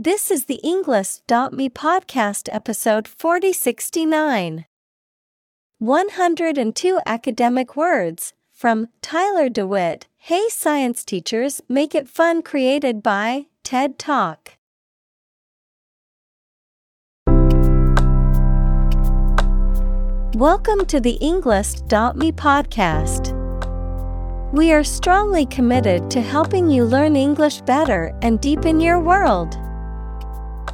This is the Englist.me podcast episode 4069. 102 academic words from Tyler DeWitt. Hey science teachers, make it fun created by TED Talk. Welcome to the Englist.me podcast. We are strongly committed to helping you learn English better and deepen your world.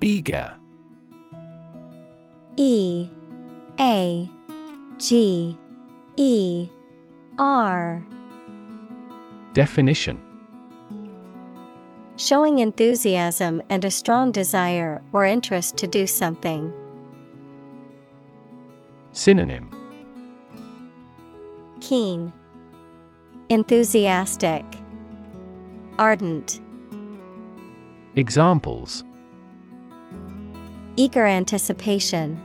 Eager. E A G E R. Definition. Showing enthusiasm and a strong desire or interest to do something. Synonym. Keen, Enthusiastic, Ardent, Examples Eager anticipation.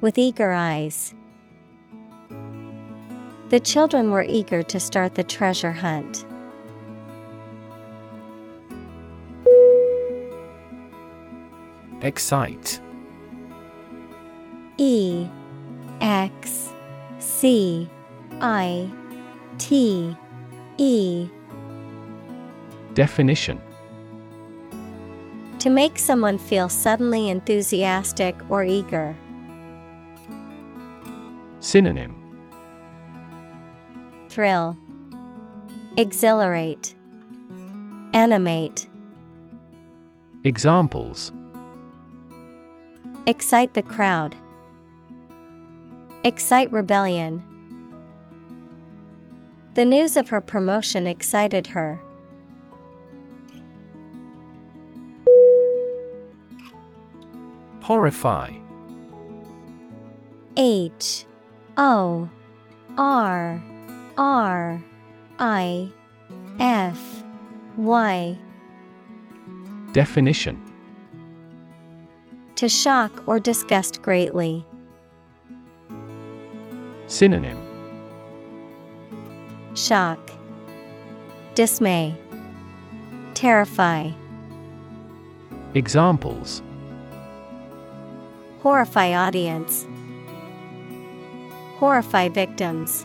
With eager eyes. The children were eager to start the treasure hunt. Excite E X C I T E Definition To make someone feel suddenly enthusiastic or eager. Synonym Thrill, Exhilarate, Animate, Examples Excite the crowd, Excite rebellion. The news of her promotion excited her. Horrify. H O R R I F Y. Definition. To shock or disgust greatly. Synonym. Shock, Dismay, Terrify, Examples Horrify audience, Horrify victims.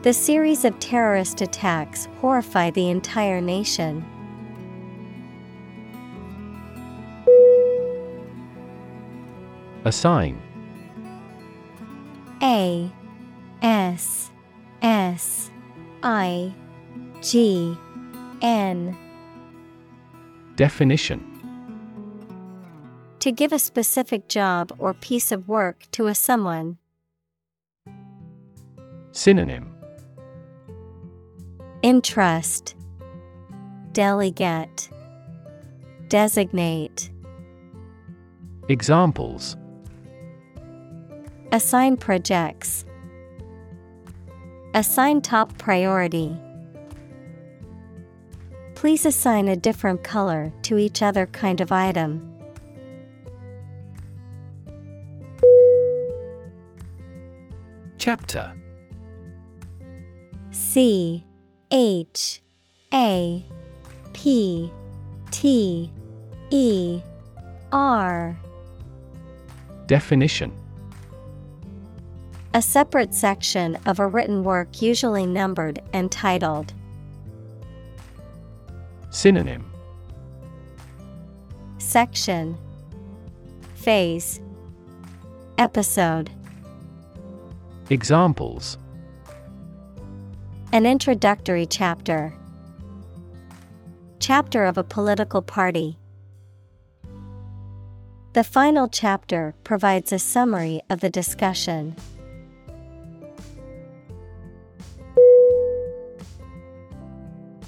The series of terrorist attacks horrify the entire nation. Assign A S S I G N Definition To give a specific job or piece of work to a someone. Synonym Entrust Delegate Designate Examples Assign projects. Assign top priority. Please assign a different color to each other kind of item. Chapter. C H A P T E R. Definition. A separate section of a written work usually numbered and titled. Synonym. Section. Phase. Episode Examples. An introductory chapter, chapter of a political party. The final chapter provides a summary of the discussion.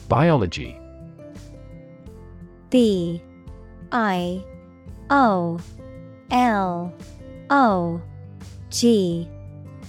Biology. B. I. O. L. O. G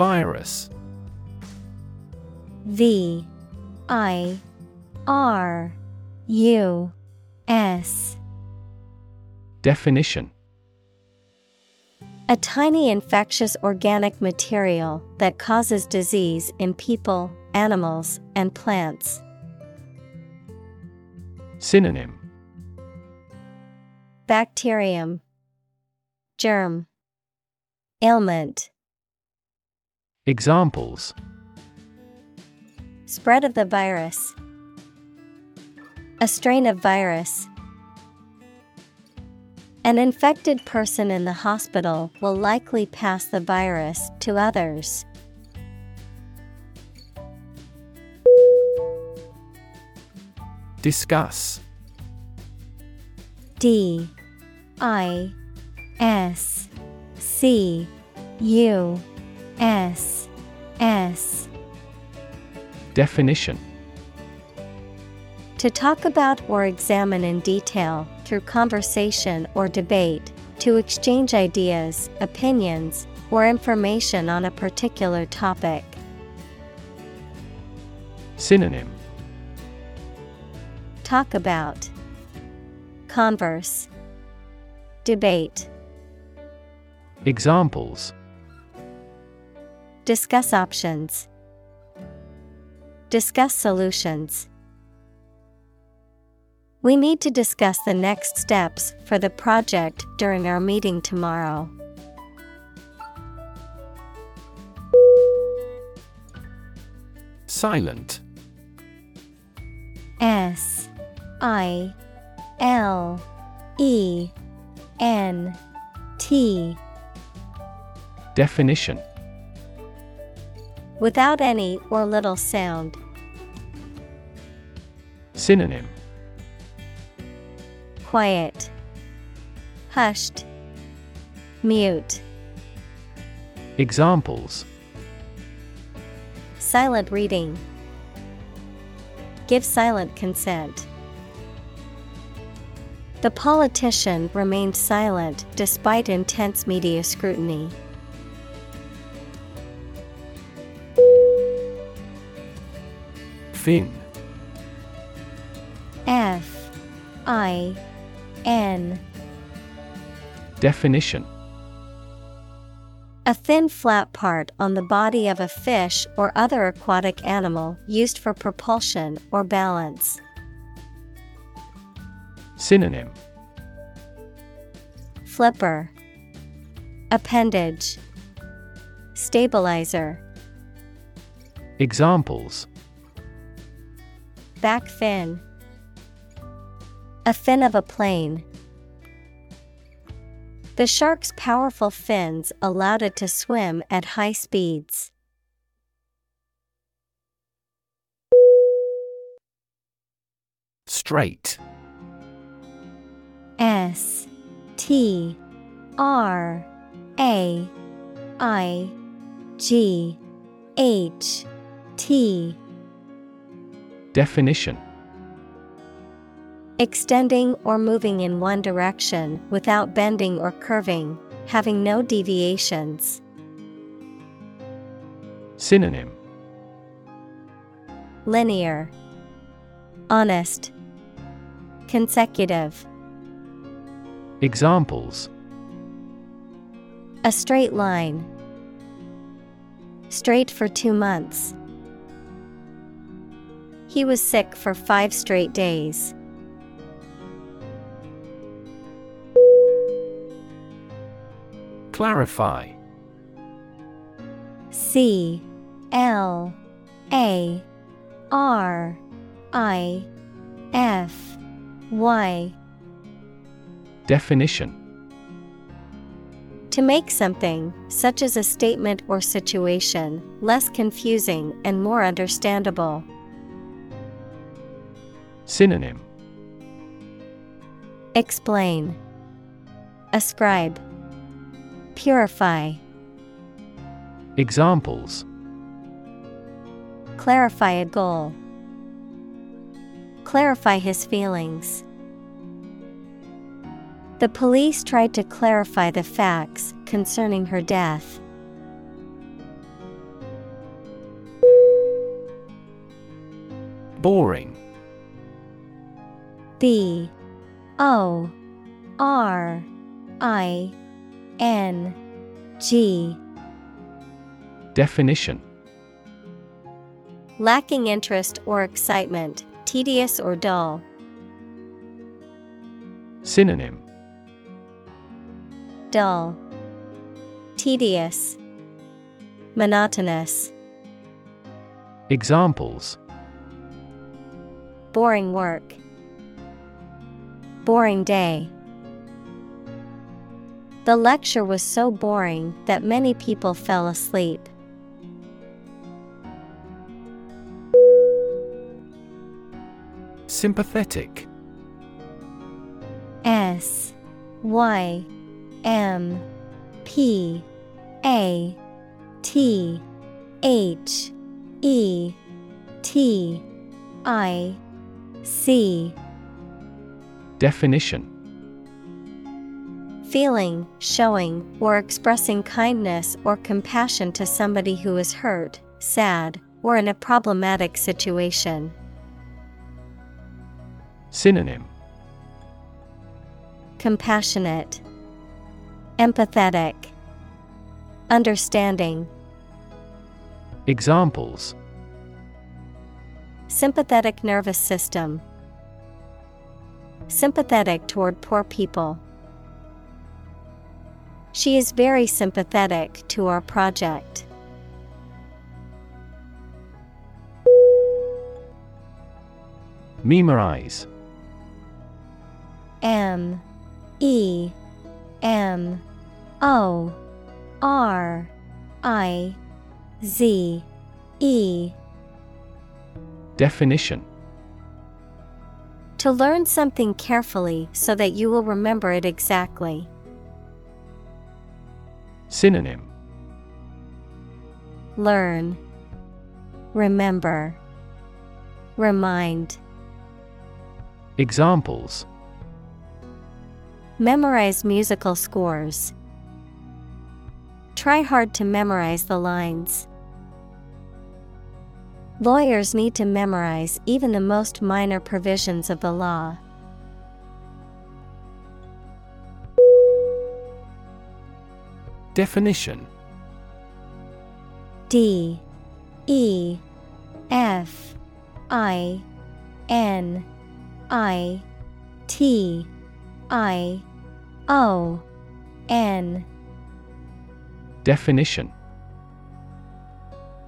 Virus. V I R U S. Definition. A tiny infectious organic material that causes disease in people, animals, and plants. Synonym. Bacterium, Germ, Ailment, Examples. Spread of the virus, A strain of virus. An infected person in the hospital will likely pass the virus to others. Discuss. D. I. S. C. U S S. Definition. To talk about or examine in detail, through conversation or debate, to exchange ideas, opinions, or information on a particular topic. Synonym. Talk about. Converse. Debate. Examples Discuss options. Discuss solutions. We need to discuss the next steps for the project during our meeting tomorrow. Silent S I L E N T Definition Without any or little sound. Synonym Quiet. Hushed. Mute. Examples Silent reading. Give silent consent. The politician remained silent despite intense media scrutiny. Fin F I N. Definition. A thin flat part on the body of a fish or other aquatic animal used for propulsion or balance. Synonym. Flipper. Appendage. Stabilizer. Examples Back fin A fin of a plane. The shark's powerful fins allowed it to swim at high speeds. Straight S T R A I G H T Definition Extending or moving in one direction without bending or curving, having no deviations. Synonym Linear, Honest, Consecutive. Examples A straight line. Straight for two months. He was sick for five straight days. Clarify. C L A R I F Y. Definition To make something, such as a statement or situation, less confusing and more understandable. Synonym Explain, Ascribe, Purify. Examples Clarify a goal. Clarify his feelings. The police tried to clarify the facts concerning her death. Boring B. O. R. I. N. G. Definition. Lacking interest or excitement, tedious or dull. Synonym. Dull, Tedious, Monotonous. Examples. Boring work. Boring day. The lecture was so boring that many people fell asleep. Sympathetic S Y M P A T H E T I C Definition. Feeling, showing, or expressing kindness or compassion to somebody who is hurt, sad, or in a problematic situation. Synonym. Compassionate, Empathetic, Understanding, Examples. Sympathetic nervous system. Sympathetic toward poor people. She is very sympathetic to our project. Memorize. M. E. M. O. R. I. Z. E. Definition To learn something carefully so that you will remember it exactly. Synonym Learn, Remember, Remind. Examples Memorize musical scores. Try hard to memorize the lines. Lawyers need to memorize even the most minor provisions of the law. Definition D E F I N I T I O N Definition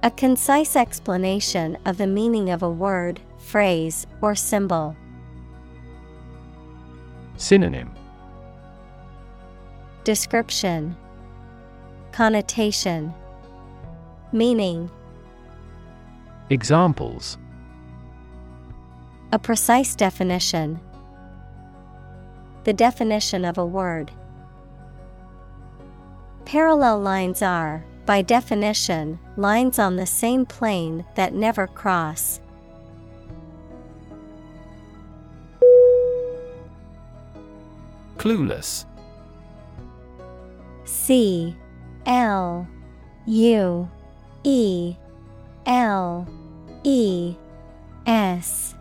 A concise explanation of the meaning of a word, phrase, or symbol. Synonym Description Connotation Meaning Examples A precise definition. The definition of a word. Parallel lines are, by definition, lines on the same plane that never cross. Clueless. C L U E L E S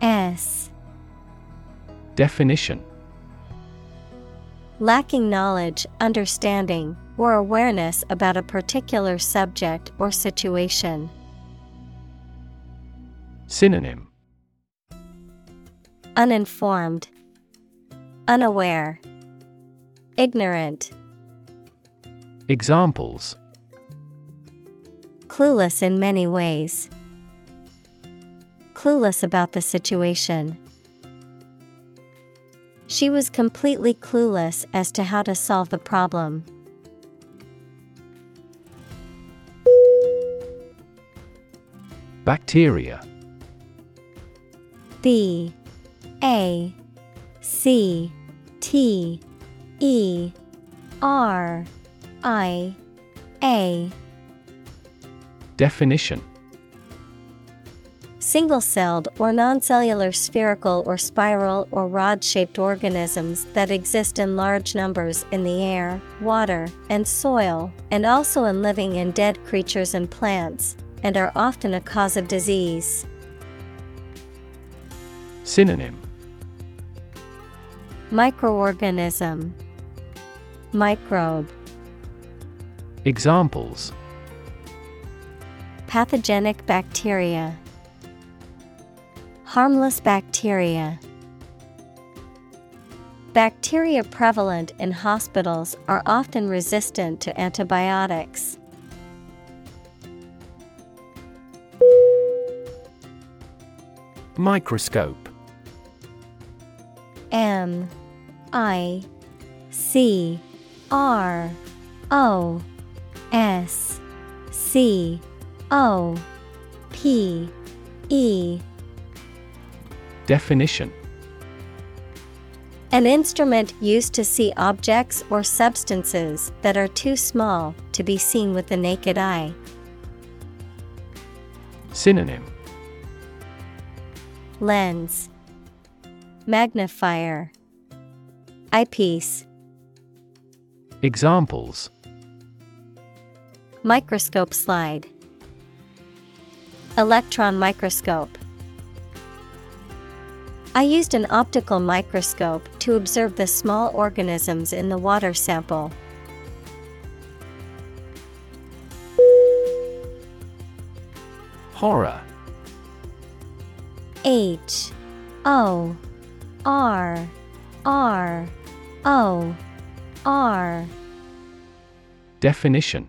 S. Definition. Lacking knowledge, understanding, or awareness about a particular subject or situation. Synonym Uninformed, Unaware, Ignorant. Examples Clueless in many ways. Clueless about the situation. She was completely clueless as to how to solve the problem. Bacteria. B A C T E R I A. Definition. Single celled or non-cellular spherical or spiral or rod shaped organisms that exist in large numbers in the air, water, and soil, and also in living and dead creatures and plants, and are often a cause of disease. Synonym Microorganism Microbe Examples Pathogenic bacteria Harmless bacteria. Bacteria prevalent in hospitals are often resistant to antibiotics. Microscope. M I C R O S C O P E. Definition. An instrument used to see objects or substances that are too small to be seen with the naked eye. Synonym Lens. Magnifier. Eyepiece. Examples. Microscope slide. Electron microscope. I used an optical microscope to observe the small organisms in the water sample. Horror H O R R O R Definition.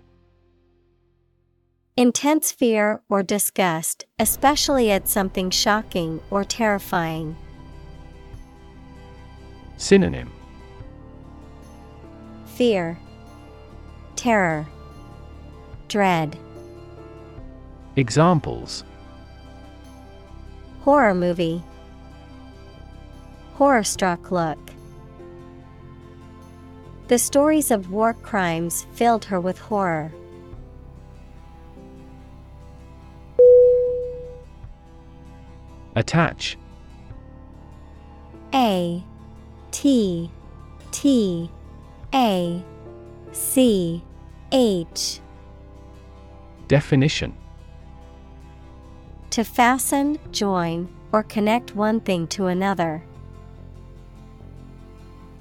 Intense fear or disgust, especially at something shocking or terrifying. Synonym. Fear, Terror, Dread. Examples Horror movie. Horror struck look. The stories of war crimes filled her with horror. Attach A T T A C H Definition To fasten, join, or connect one thing to another.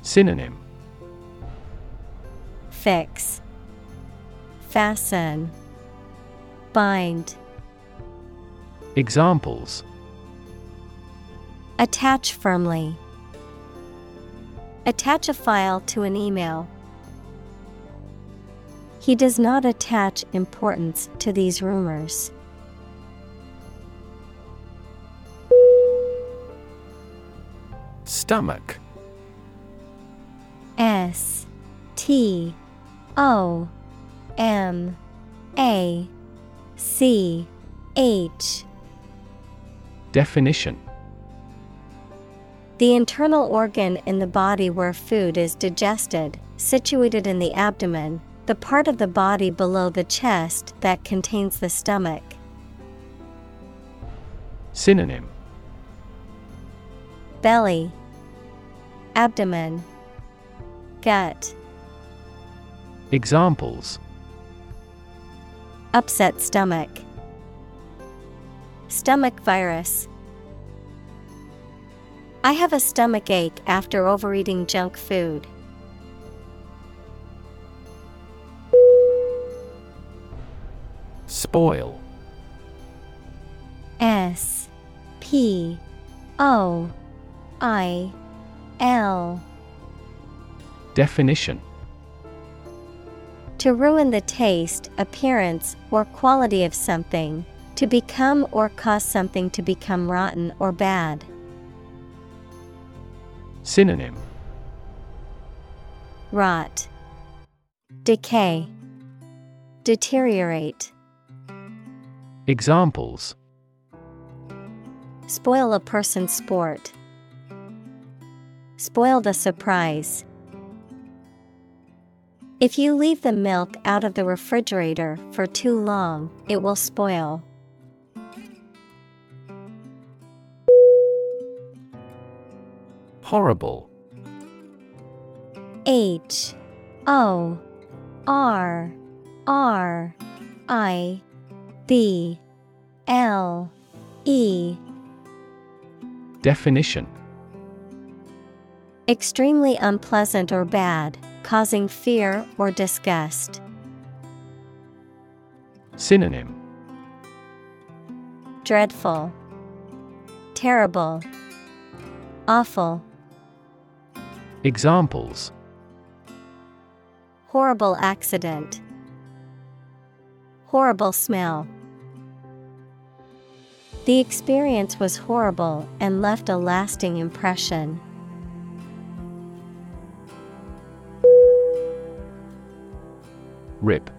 Synonym Fix, Fasten, Bind. Examples Attach firmly. Attach a file to an email. He does not attach importance to these rumors. Stomach. S T O M A C H. Definition. The internal organ in the body where food is digested, situated in the abdomen, the part of the body below the chest that contains the stomach. Synonym Belly, Abdomen, Gut. Examples Upset stomach. Stomach virus. I have a stomach ache after overeating junk food. Spoil. S P O I L Definition To ruin the taste, appearance, or quality of something, to become or cause something to become rotten or bad. Synonym Rot, Decay, Deteriorate. Examples Spoil a person's sport. Spoil the surprise. If you leave the milk out of the refrigerator for too long, it will spoil. Horrible. H. O. R. R. I. B. L. E. Definition Extremely unpleasant or bad, causing fear or disgust. Synonym Dreadful, Terrible, Awful. Examples Horrible accident. Horrible smell. The experience was horrible and left a lasting impression. Rip.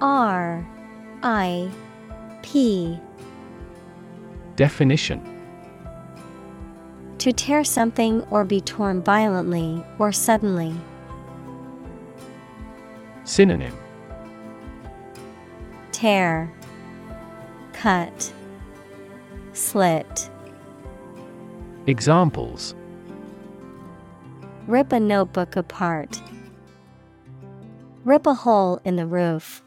R I P Definition To tear something or be torn violently or suddenly. Synonym Tear, Cut, Slit. Examples Rip a notebook apart. Rip a hole in the roof.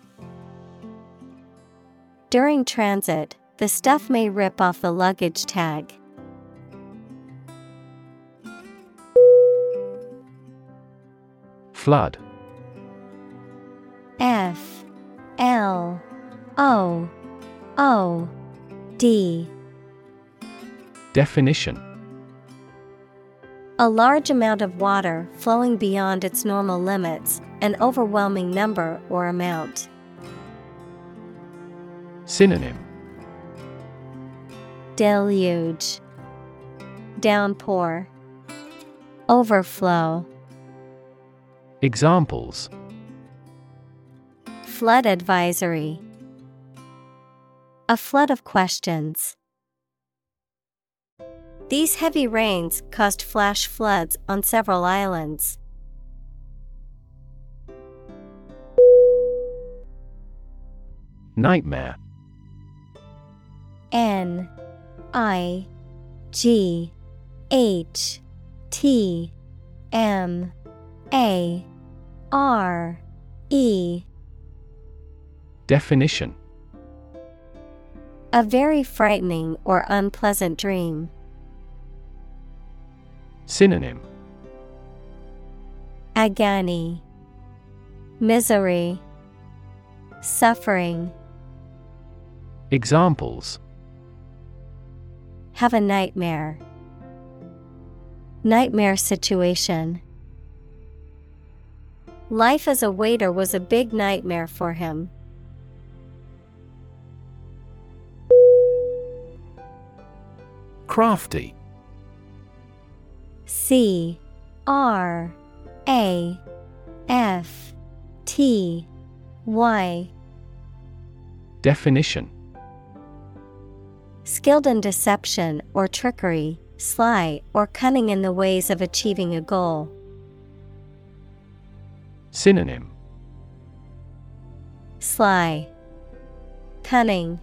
During transit, the stuff may rip off the luggage tag. Flood. F L O O D. Definition A large amount of water flowing beyond its normal limits, an overwhelming number or amount. Synonym Deluge, Downpour, Overflow. Examples Flood advisory. A flood of questions. These heavy rains caused flash floods on several islands. Nightmare. N I G H T M A R E Definition A very frightening or unpleasant dream. Synonym Agony, Misery, Suffering. Examples Have a nightmare. Nightmare situation. Life as a waiter was a big nightmare for him. Crafty. C R A F T Y. Definition Skilled in deception or trickery, sly or cunning in the ways of achieving a goal. Synonym Sly, Cunning,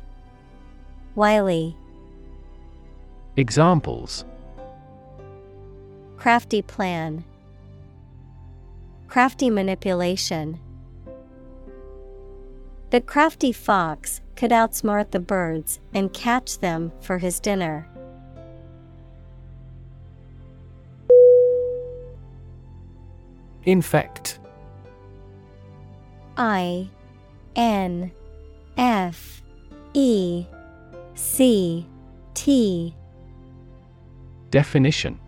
Wily. Examples Crafty plan. Crafty manipulation. The crafty fox could outsmart the birds and catch them for his dinner. Infect. I N F E C T Definition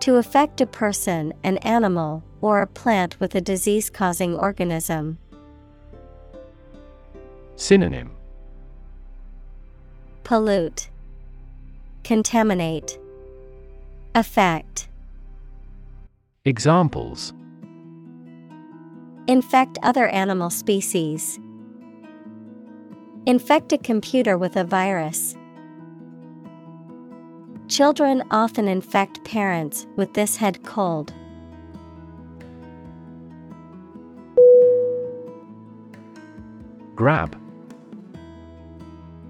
To affect a person, an animal, or a plant with a disease causing organism. Synonym Pollute, Contaminate, Affect. Examples Infect other animal species. Infect a computer with a virus. Children often infect parents with this head cold. Grab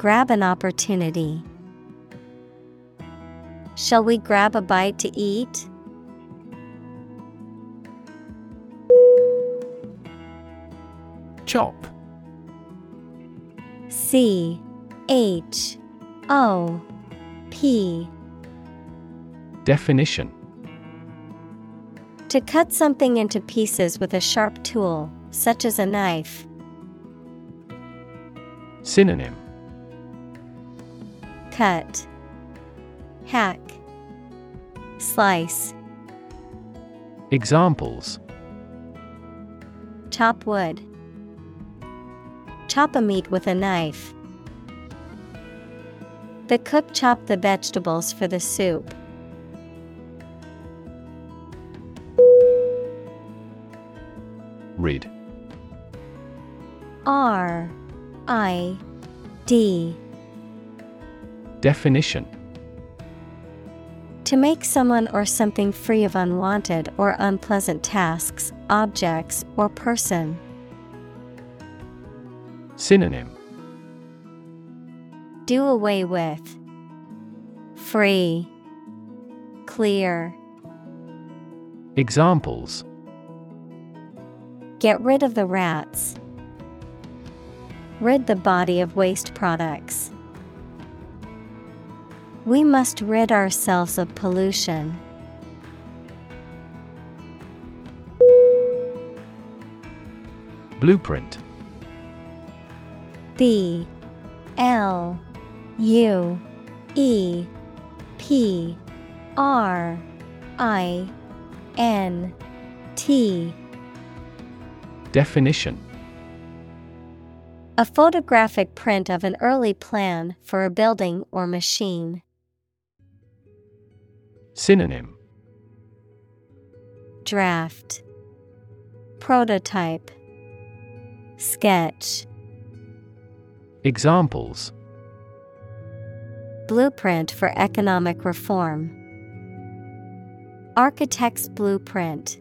Grab an opportunity. Shall we grab a bite to eat? Chop C H O P Definition To cut something into pieces with a sharp tool, such as a knife. Synonym Cut, Hack, Slice. Examples Chop wood. Chop a meat with a knife. The cook chopped the vegetables for the soup. Rid R I D Definition To make someone or something free of unwanted or unpleasant tasks, objects, or person. Synonym Do away with. Free. Clear. Examples Get rid of the rats. Rid the body of waste products. We must rid ourselves of pollution. Blueprint B L U E P R I N T Definition A photographic print of an early plan for a building or machine. Synonym Draft Prototype Sketch Examples Blueprint for economic reform. Architect's blueprint.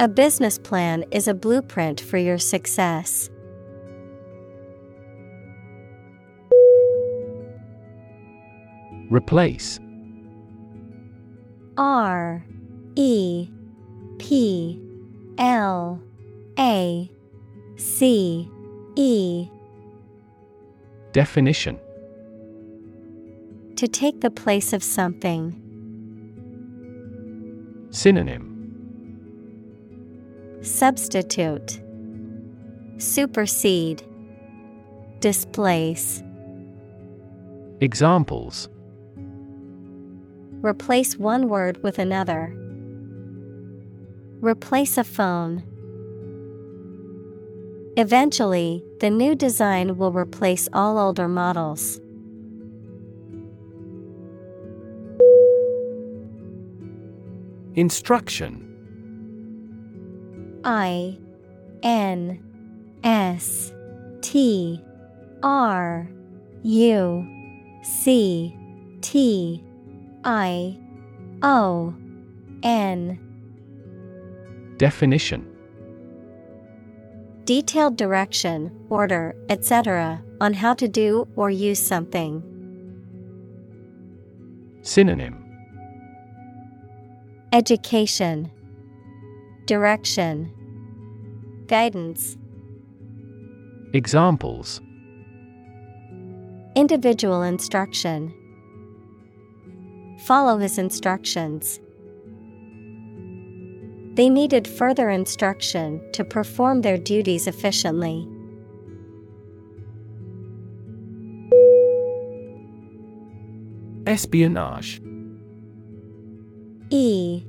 A business plan is a blueprint for your success. Replace. R E P L A C E. Definition. To take the place of something. Synonym. Substitute. Supersede. Displace. Examples Replace one word with another. Replace a phone. Eventually, the new design will replace all older models. Instruction I N S T R U C T I O N Definition Detailed direction, order, etc., on how to do or use something. Synonym Education, Direction, Guidance. Examples Individual instruction. Follow his instructions. They needed further instruction to perform their duties efficiently. Espionage E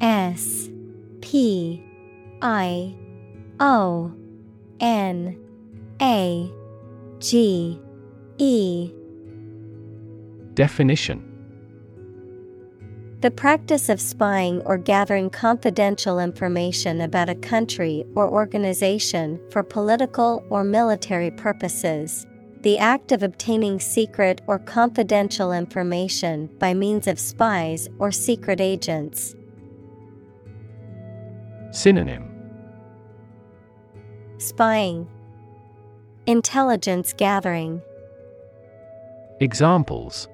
S P I O N A G E Definition The practice of spying or gathering confidential information about a country or organization for political or military purposes. The act of obtaining secret or confidential information by means of spies or secret agents. Synonym Spying, Intelligence gathering, Examples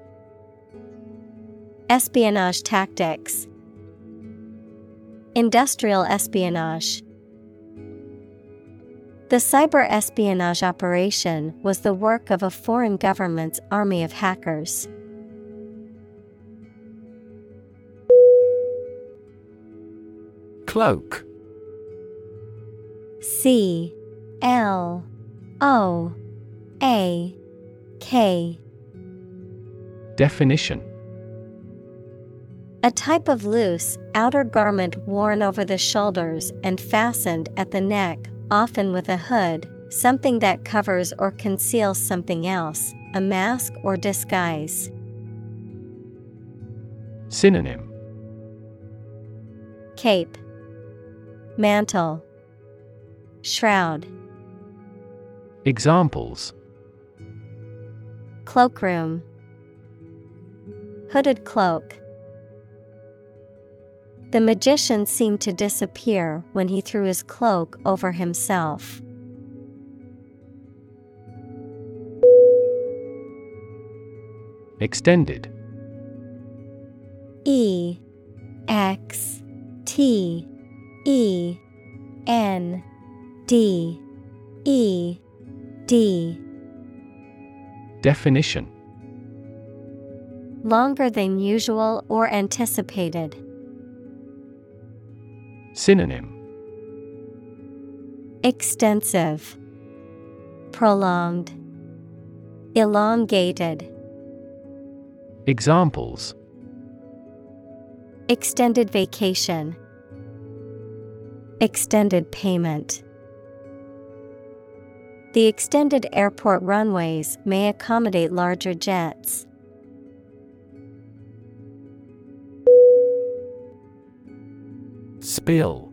Espionage tactics, Industrial espionage. The cyber espionage operation was the work of a foreign government's army of hackers. Cloak C L O A K Definition A type of loose, outer garment worn over the shoulders and fastened at the neck, often with a hood, something that covers or conceals something else, a mask or disguise. Synonym. Cape, Mantle, Shroud, Examples. Cloakroom, Hooded cloak. The magician seemed to disappear when he threw his cloak over himself. Extended E X T E N D E D Definition Longer than usual or anticipated. Synonym Extensive, Prolonged, Elongated. Examples Extended vacation. Extended payment. The extended airport runways may accommodate larger jets. Spill.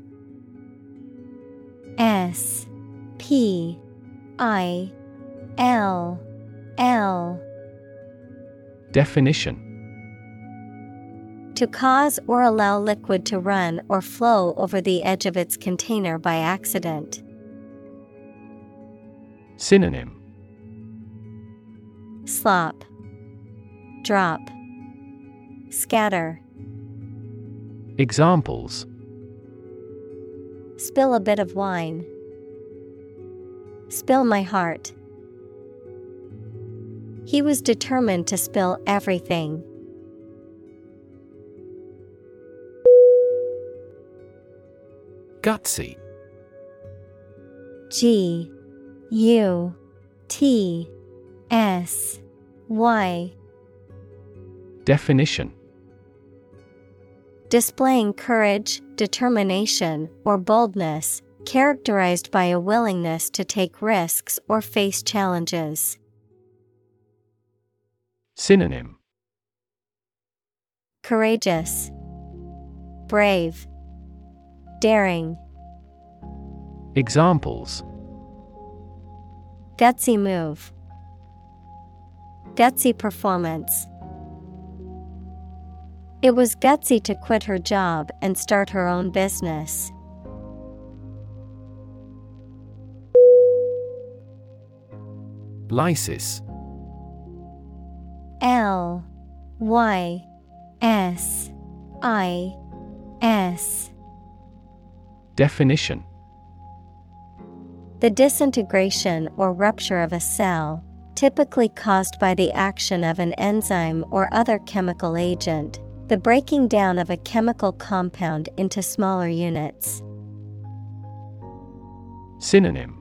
S P I L L. Definition. To cause or allow liquid to run or flow over the edge of its container by accident. Synonym. Slop, Drop, Scatter. Examples Spill a bit of wine. Spill my heart. He was determined to spill everything. Gutsy G U T S Y Definition Displaying courage, determination, or boldness, characterized by a willingness to take risks or face challenges. Synonym Courageous, Brave, Daring. Examples Gutsy move. Gutsy performance. It was gutsy to quit her job and start her own business. Lysis. L Y S I S. Definition. The disintegration or rupture of a cell, typically caused by the action of an enzyme or other chemical agent the breaking down of a chemical compound into smaller units. Synonym.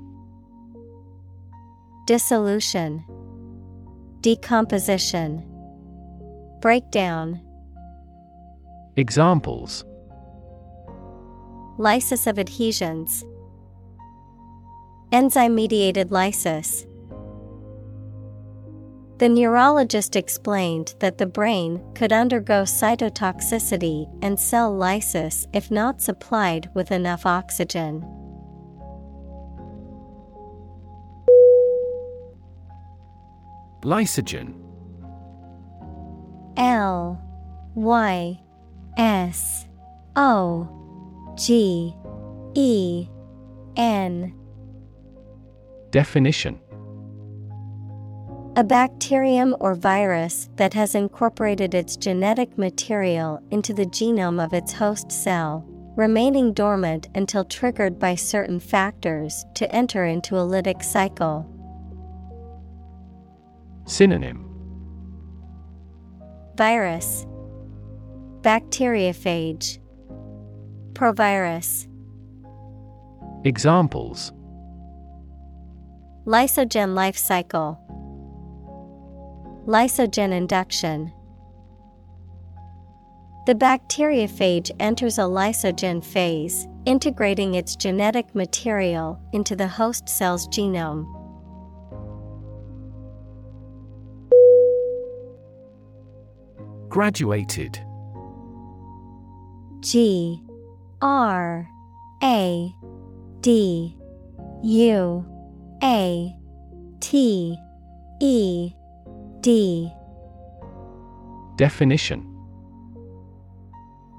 Dissolution, Decomposition, Breakdown, Examples. Lysis of adhesions, Enzyme mediated lysis. The neurologist explained that the brain could undergo cytotoxicity and cell lysis if not supplied with enough oxygen. Lysogen. L Y S O G E N. Definition A bacterium or virus that has incorporated its genetic material into the genome of its host cell, remaining dormant until triggered by certain factors to enter into a lytic cycle. Synonym. Virus. Bacteriophage. Provirus. Examples. Lysogen life cycle Lysogen induction. The bacteriophage enters a lysogen phase, integrating its genetic material into the host cell's genome. Graduated. G R A D U A T E D. Definition.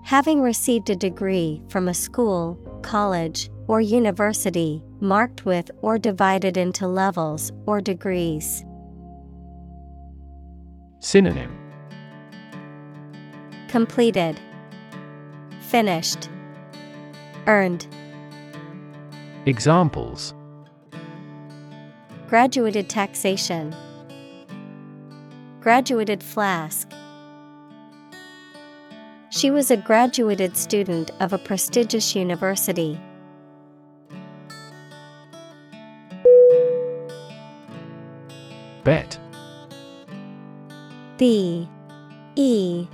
Having received a degree from a school, college, or university, marked with or divided into levels or degrees. Synonym. Completed, Finished, Earned. Examples. Graduated taxation, Graduated flask. She was a graduated student of a prestigious university. Bet. B. E.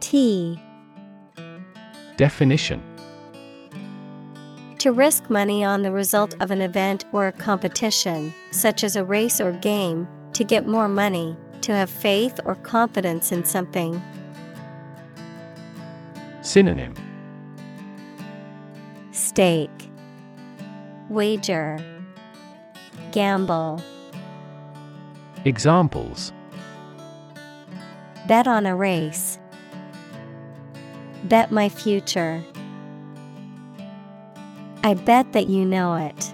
T. Definition. To risk money on the result of an event or a competition, such as a race or game, to get more money, to have faith or confidence in something. Synonym Stake, Wager, Gamble. Examples Bet on a race. Bet my future. I bet that you know it.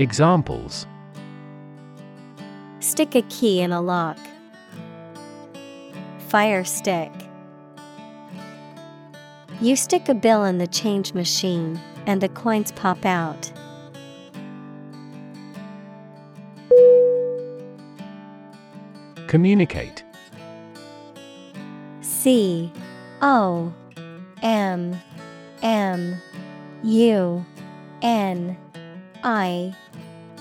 Examples Stick a key in a lock. Fire stick. You stick a bill in the change machine, and the coins pop out. Communicate C O M M U N I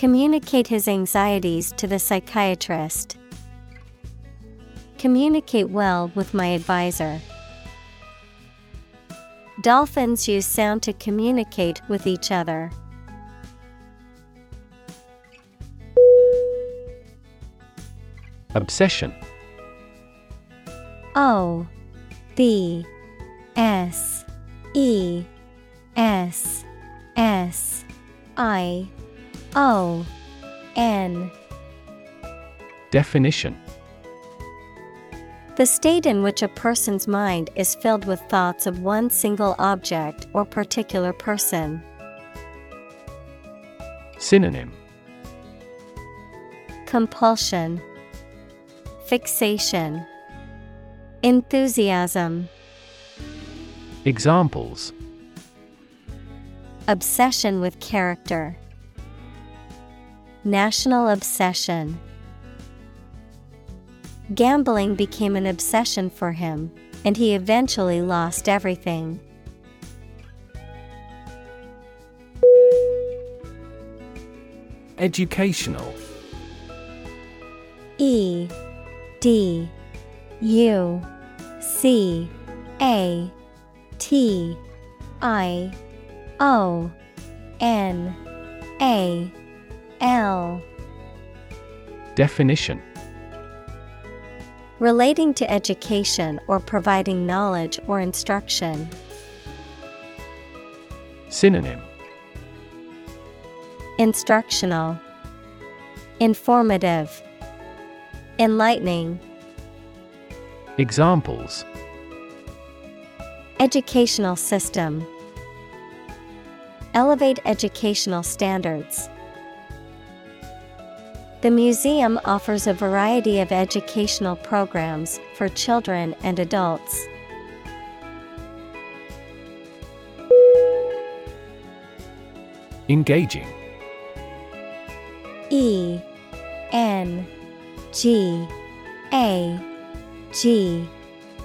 Communicate his anxieties to the psychiatrist. Communicate well with my advisor. Dolphins use sound to communicate with each other. Obsession O B S E S S I O N. Definition. The state in which a person's mind is filled with thoughts of one single object or particular person. Synonym. Compulsion, Fixation, Enthusiasm, Examples. Obsession with character, National obsession. Gambling became an obsession for him, and he eventually lost everything. Educational E D U C A T I O N A L Definition Relating to education or providing knowledge or instruction. Synonym Instructional, Informative, Enlightening. Examples Educational system. Elevate educational standards. The museum offers a variety of educational programs for children and adults. Engaging. E N G A G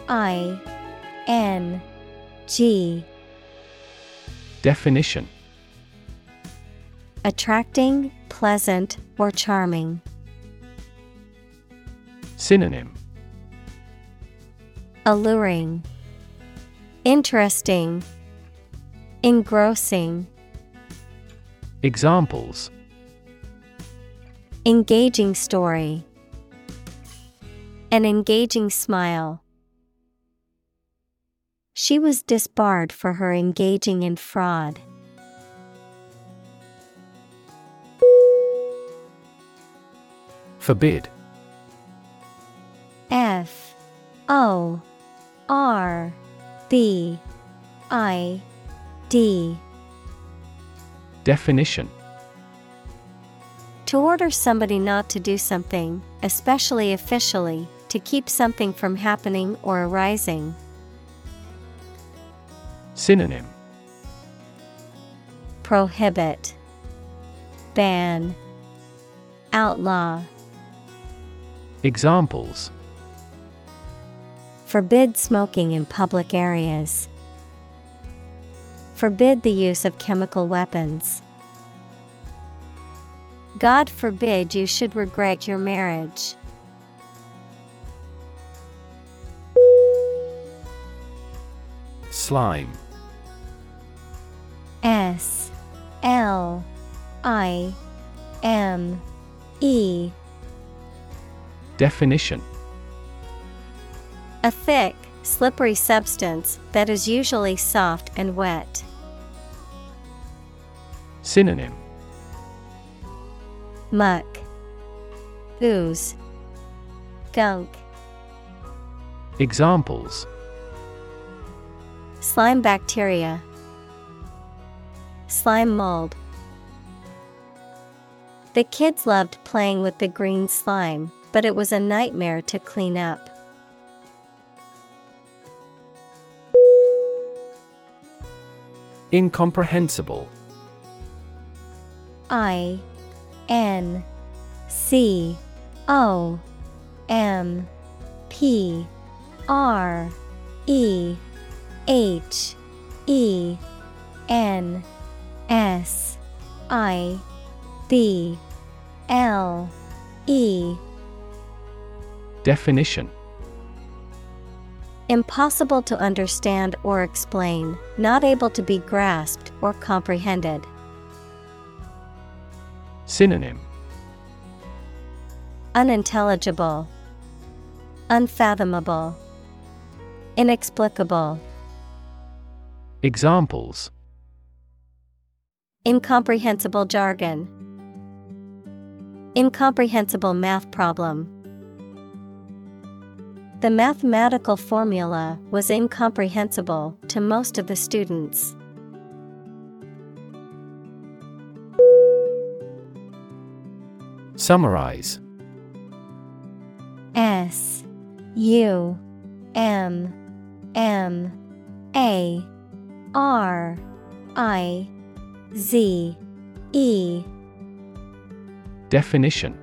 I N G. Definition Attracting, pleasant, or charming. Synonym Alluring, Interesting, Engrossing. Examples Engaging story. An engaging smile. She was disbarred for her engaging in fraud. Forbid. F O R B I D. Definition. To order somebody not to do something, especially officially, to keep something from happening or arising. Synonym. Prohibit, Ban, Outlaw. Examples Forbid smoking in public areas. Forbid the use of chemical weapons. God forbid you should regret your marriage. Slime S L I M E Definition. A thick, slippery substance that is usually soft and wet. Synonym. Muck, Ooze, Gunk, Examples. Slime bacteria, Slime mold. The kids loved playing with the green slime, but it was a nightmare to clean up. Incomprehensible. I N C O M P R E H E N S I B L E Definition Impossible to understand or explain, not able to be grasped or comprehended. Synonym Unintelligible, Unfathomable, Inexplicable. Examples Incomprehensible jargon, Incomprehensible math problem. The mathematical formula was incomprehensible to most of the students. Summarize. S U M M A R I Z E. Definition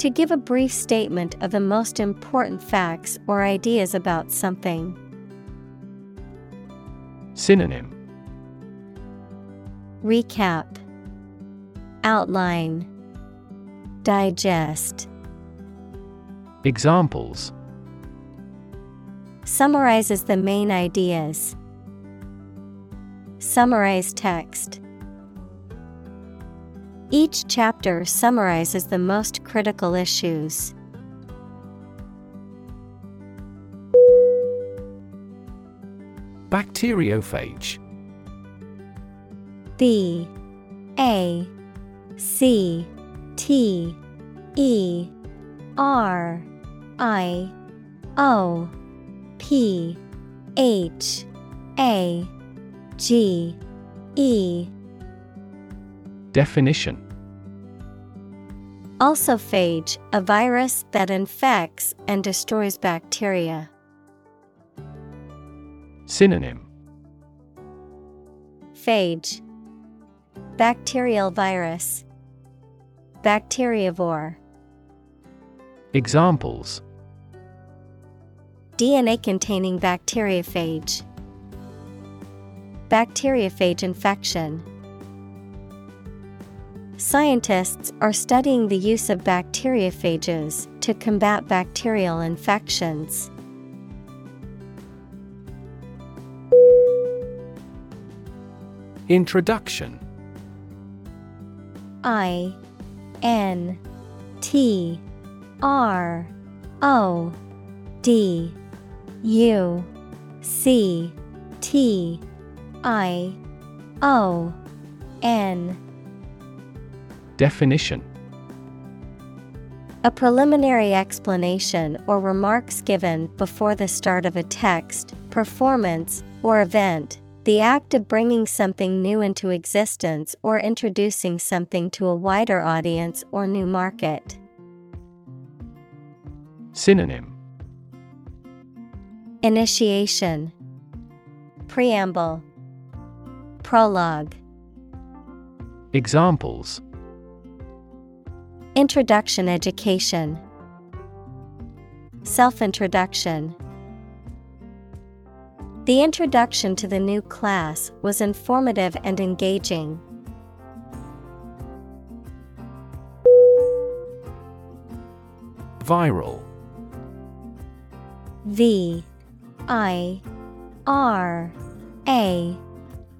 To give a brief statement of the most important facts or ideas about something. Synonym Recap Outline Digest Examples Summarizes the main ideas. Summarize text. Each chapter summarizes the most critical issues. Bacteriophage B A C T E R I O P H A G E Definition. Also phage, a virus that infects and destroys bacteria. Synonym. Phage. Bacterial virus. Bacteriivore Examples. DNA containing bacteriophage. Bacteriophage infection Scientists are studying the use of bacteriophages to combat bacterial infections. Introduction I N T R O D U C T I O N Definition. A preliminary explanation or remarks given before the start of a text, performance, or event. The act of bringing something new into existence or introducing something to a wider audience or new market. Synonym. Initiation. Preamble. Prologue. Examples Introduction Education. Self Introduction The introduction to the new class was informative and engaging. Viral. V I R A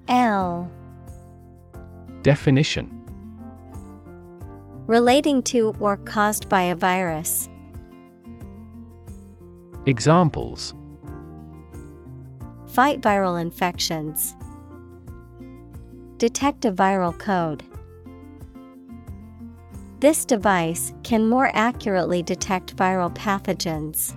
L. Definition Relating to or caused by a virus. Examples Fight viral infections. Detect a viral code. This device can more accurately detect viral pathogens.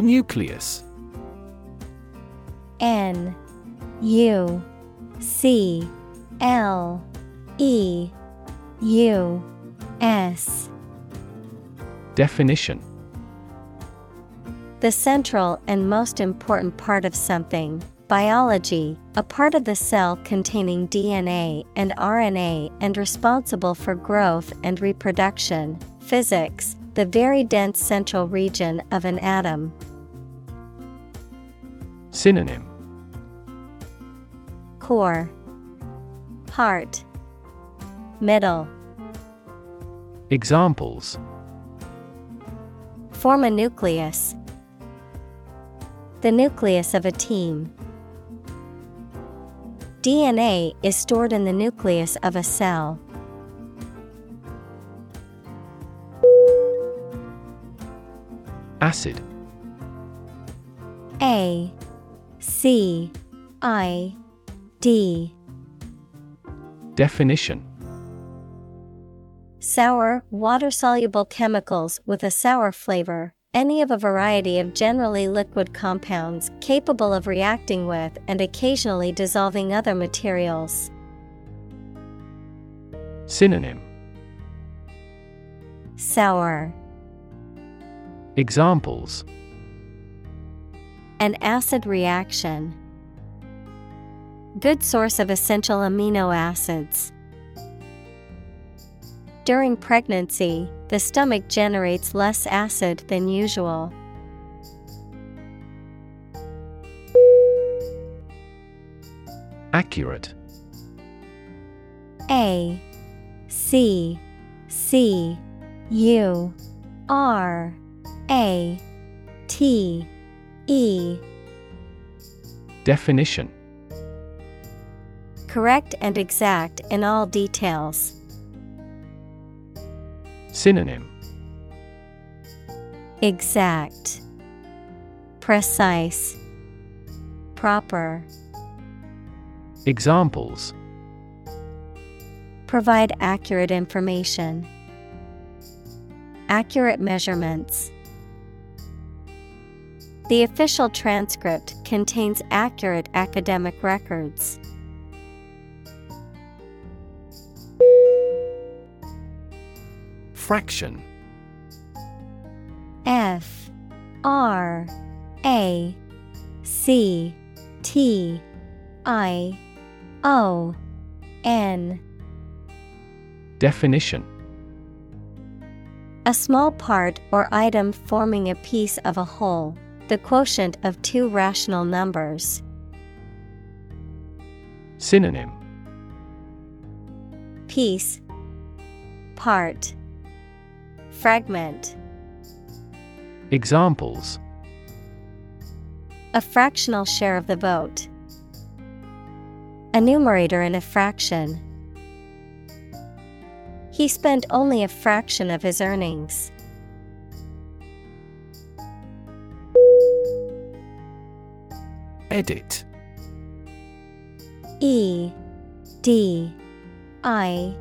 Nucleus N U C L E U S Definition The central and most important part of something. Biology, a part of the cell containing DNA and RNA and responsible for growth and reproduction. Physics, the very dense central region of an atom. Synonym Core, Part Middle. Examples Form a nucleus. The nucleus of a team. DNA is stored in the nucleus of a cell. Acid A C I D Definition Sour, water soluble chemicals with a sour flavor, any of a variety of generally liquid compounds capable of reacting with and occasionally dissolving other materials. Synonym Sour. Examples An acid reaction. Good source of essential amino acids. During pregnancy, the stomach generates less acid than usual. Accurate A C C U R A T E Definition Correct and exact in all details. Synonym Exact, Precise, Proper. Examples Provide accurate information. Accurate measurements. The official transcript contains accurate academic records. Fraction. F R A C T I O N. Definition. A small part or item forming a piece of a whole, the quotient of two rational numbers. Synonym. Piece Part Fragment Examples A fractional share of the vote. A numerator in a fraction. He spent only a fraction of his earnings. Edit E D I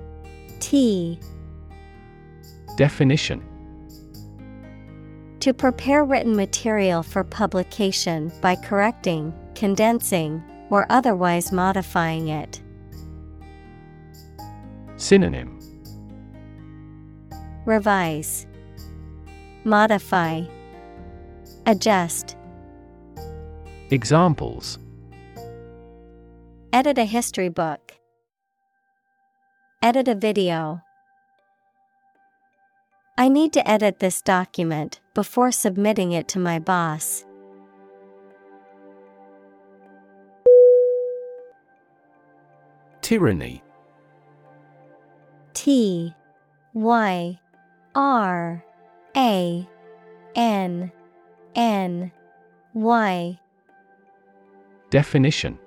T Definition To prepare written material for publication by correcting, condensing, or otherwise modifying it. Synonym Revise, Modify, Adjust. Examples Edit a history book. Edit a video. I need to edit this document before submitting it to my boss. Tyranny. T Y R A N N Y. Definition.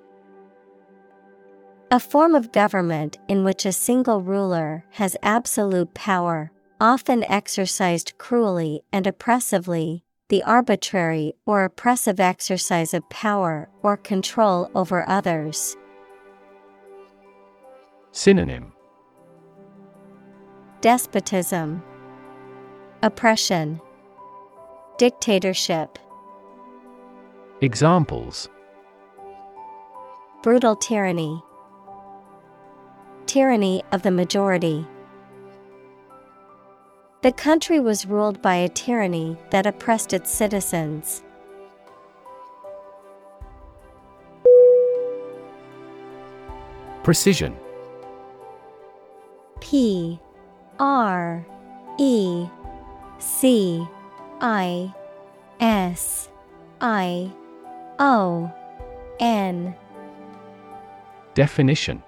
A form of government in which a single ruler has absolute power, often exercised cruelly and oppressively, the arbitrary or oppressive exercise of power or control over others. Synonym Despotism, Oppression, Dictatorship, Examples Brutal tyranny, Tyranny of the majority. The country was ruled by a tyranny that oppressed its citizens. Precision. P. R. E. C. I. S. I. O. N. Definition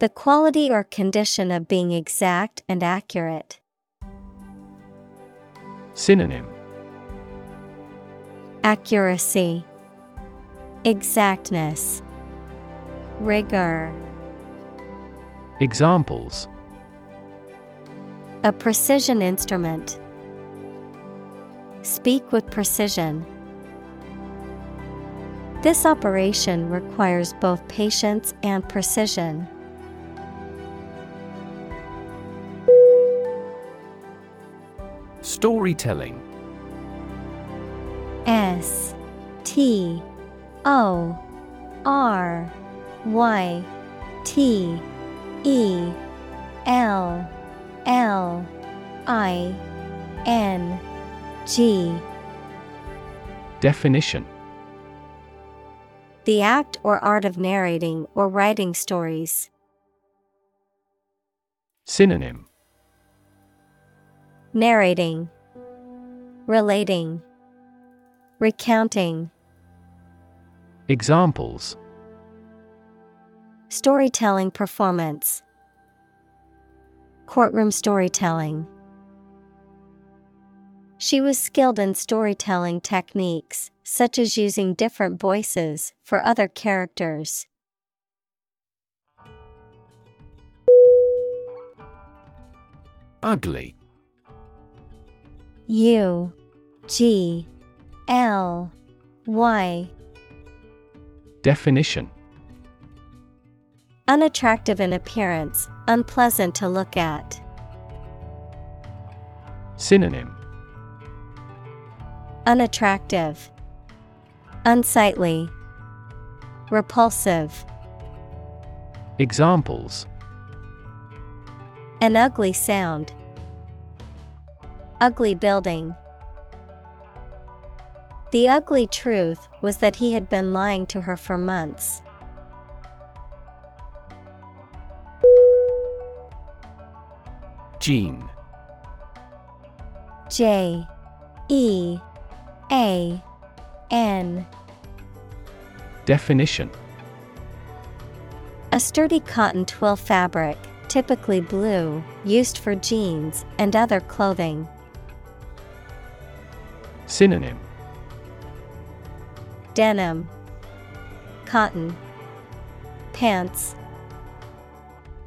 The quality or condition of being exact and accurate. Synonym Accuracy, Exactness, Rigor. Examples A precision instrument. Speak with precision. This operation requires both patience and precision. Storytelling. S T O R Y T E L L I N G. Definition. The act or art of narrating or writing stories. Synonym Narrating, Relating, Recounting. Examples Storytelling performance, Courtroom storytelling. She was skilled in storytelling techniques, such as using different voices for other characters. Ugly U G L Y Definition Unattractive in appearance, unpleasant to look at. Synonym Unattractive, Unsightly, Repulsive. Examples An ugly sound. Ugly building. The ugly truth was that he had been lying to her for months. Jean J E A N Definition A sturdy cotton twill fabric, typically blue, used for jeans and other clothing. Synonym. Denim, Cotton, Pants,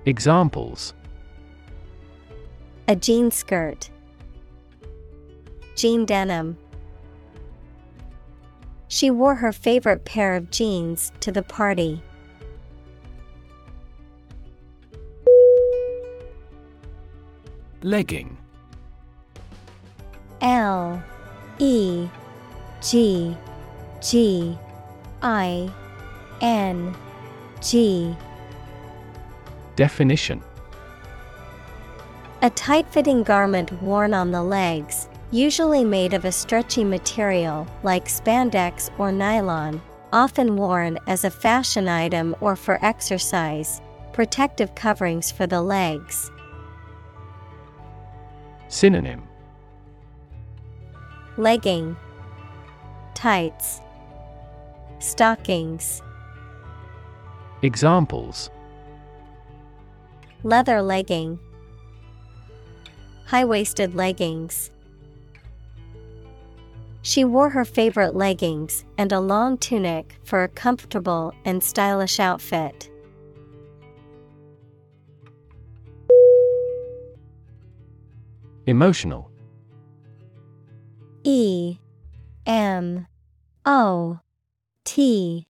Examples. A jean skirt, Jean denim. She wore her favorite pair of jeans to the party. Legging. L E G G I N G. Definition. A tight fitting garment worn on the legs, usually made of a stretchy material like spandex or nylon, often worn as a fashion item or for exercise, protective coverings for the legs. Synonym Legging, Tights, Stockings, Examples Leather legging, High waisted leggings. She wore her favorite leggings and a long tunic for a comfortable and stylish outfit. Emotional E M O T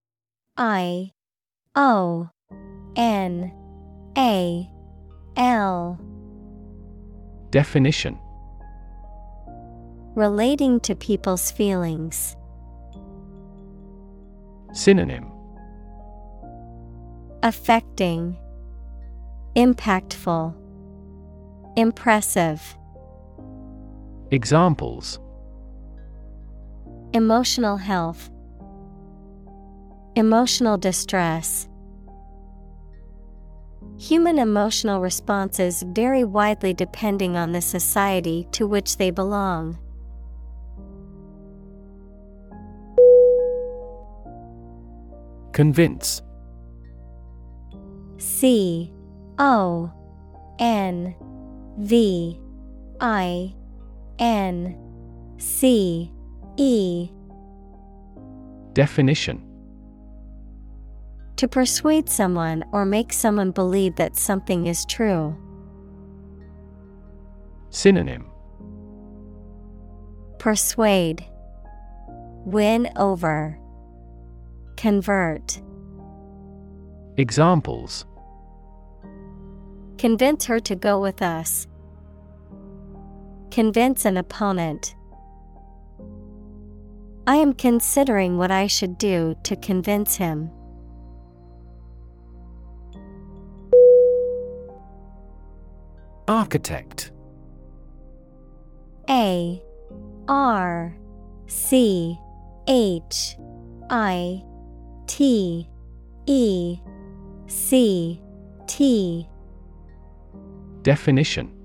I O N A L Definition Relating to people's feelings. Synonym Affecting. Impactful. Impressive. Examples Emotional health, Emotional distress. Human emotional responses vary widely depending on the society to which they belong. Convince C O N V I N C E. Definition. To persuade someone or make someone believe that something is true. Synonym. Persuade. Win over. Convert. Examples. Convince her to go with us. Convince an opponent. I am considering what I should do to convince him. Architect. A R C H I T E C T. Definition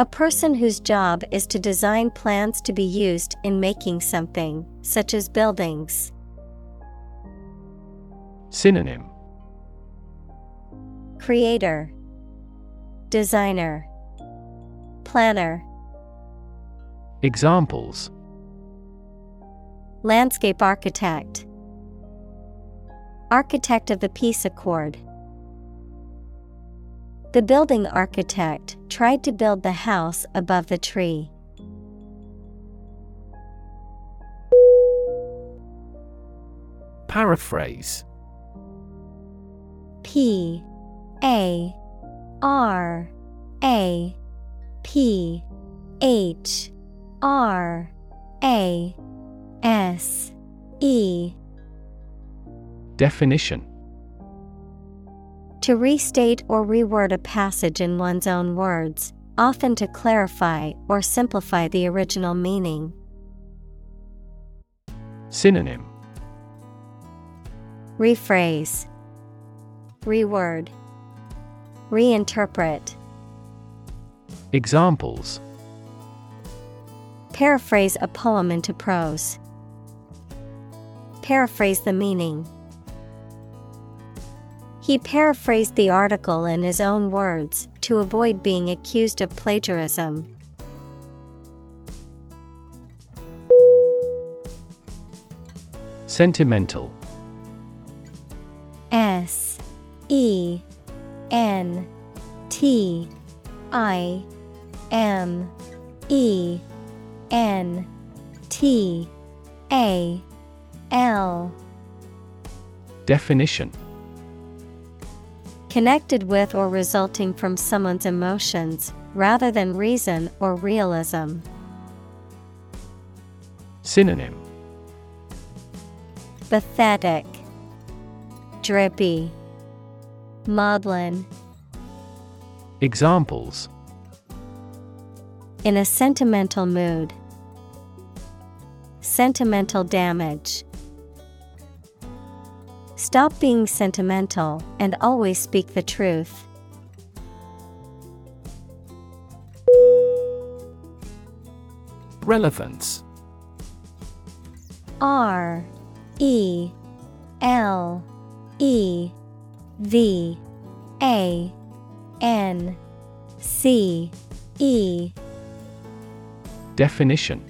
A person whose job is to design plans to be used in making something, such as buildings. Synonym Creator, Designer, Planner. Examples Landscape architect, Architect of the Peace Accord. The building architect tried to build the house above the tree. Paraphrase. P A R A P H R A S E. Definition To restate or reword a passage in one's own words, often to clarify or simplify the original meaning. Synonym Rephrase, Reword, Reinterpret. Examples Paraphrase a poem into prose. Paraphrase the meaning. He paraphrased the article in his own words to avoid being accused of plagiarism. Sentimental. S E N T I M E N T A L. Definition Connected with or resulting from someone's emotions, rather than reason or realism. Synonym Pathetic, Drippy, Maudlin. Examples In a sentimental mood. Sentimental damage. Stop being sentimental and always speak the truth. Relevance. R E L E V A N C E. Definition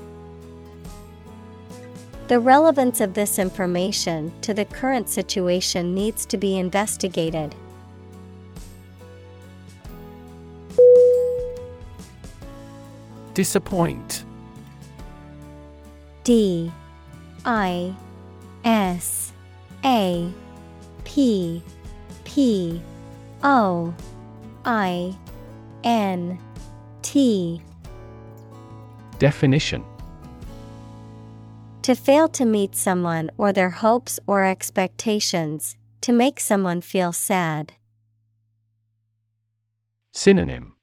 The relevance of this information to the current situation needs to be investigated. Disappoint. D I S A P P O I N T Definition To fail to meet someone or their hopes or expectations, to make someone feel sad. Synonym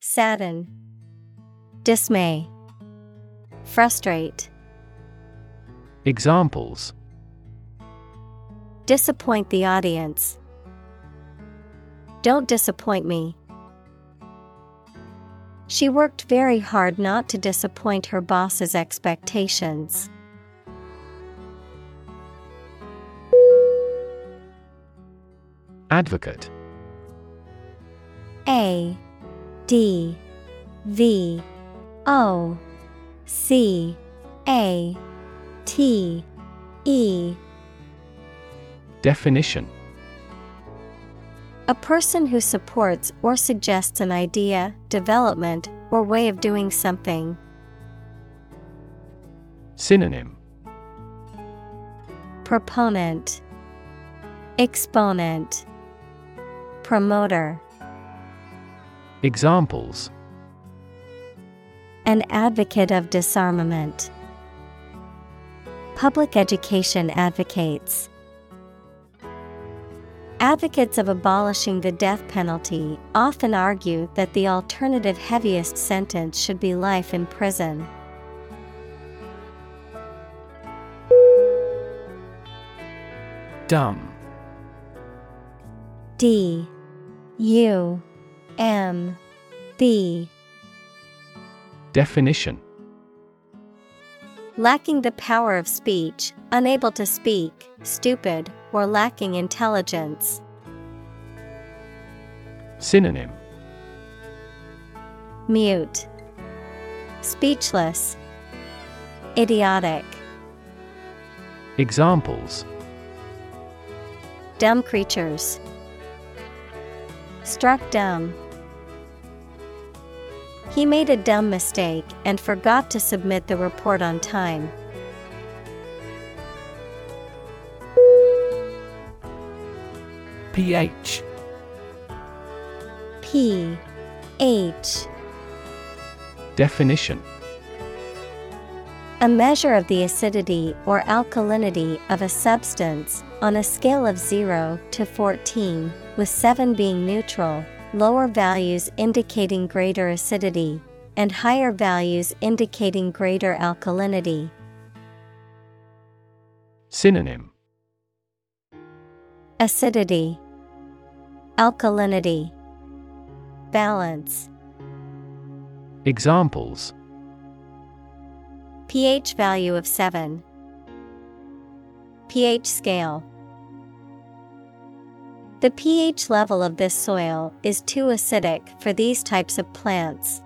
Sadden, Dismay, Frustrate, Examples Disappoint the audience. Don't disappoint me. She worked very hard not to disappoint her boss's expectations. Advocate. A D V O C A T E. Definition A person who supports or suggests an idea, development, or way of doing something. Synonym Proponent, Exponent, Promoter. Examples An advocate of disarmament. Public education advocates. Advocates of abolishing the death penalty often argue that the alternative heaviest sentence should be life in prison. Dumb. D. U. M. B. Definition. Lacking the power of speech, unable to speak, stupid, or lacking intelligence. Synonym Mute, Speechless, Idiotic, Examples Dumb creatures. Struck dumb. He made a dumb mistake and forgot to submit the report on time. pH P H. Definition. A measure of the acidity or alkalinity of a substance on a scale of 0 to 14, with 7 being neutral, lower values indicating greater acidity, and higher values indicating greater alkalinity. Synonym. Acidity, Alkalinity, Balance. Examples pH value of 7. pH scale. The pH level of this soil is too acidic for these types of plants.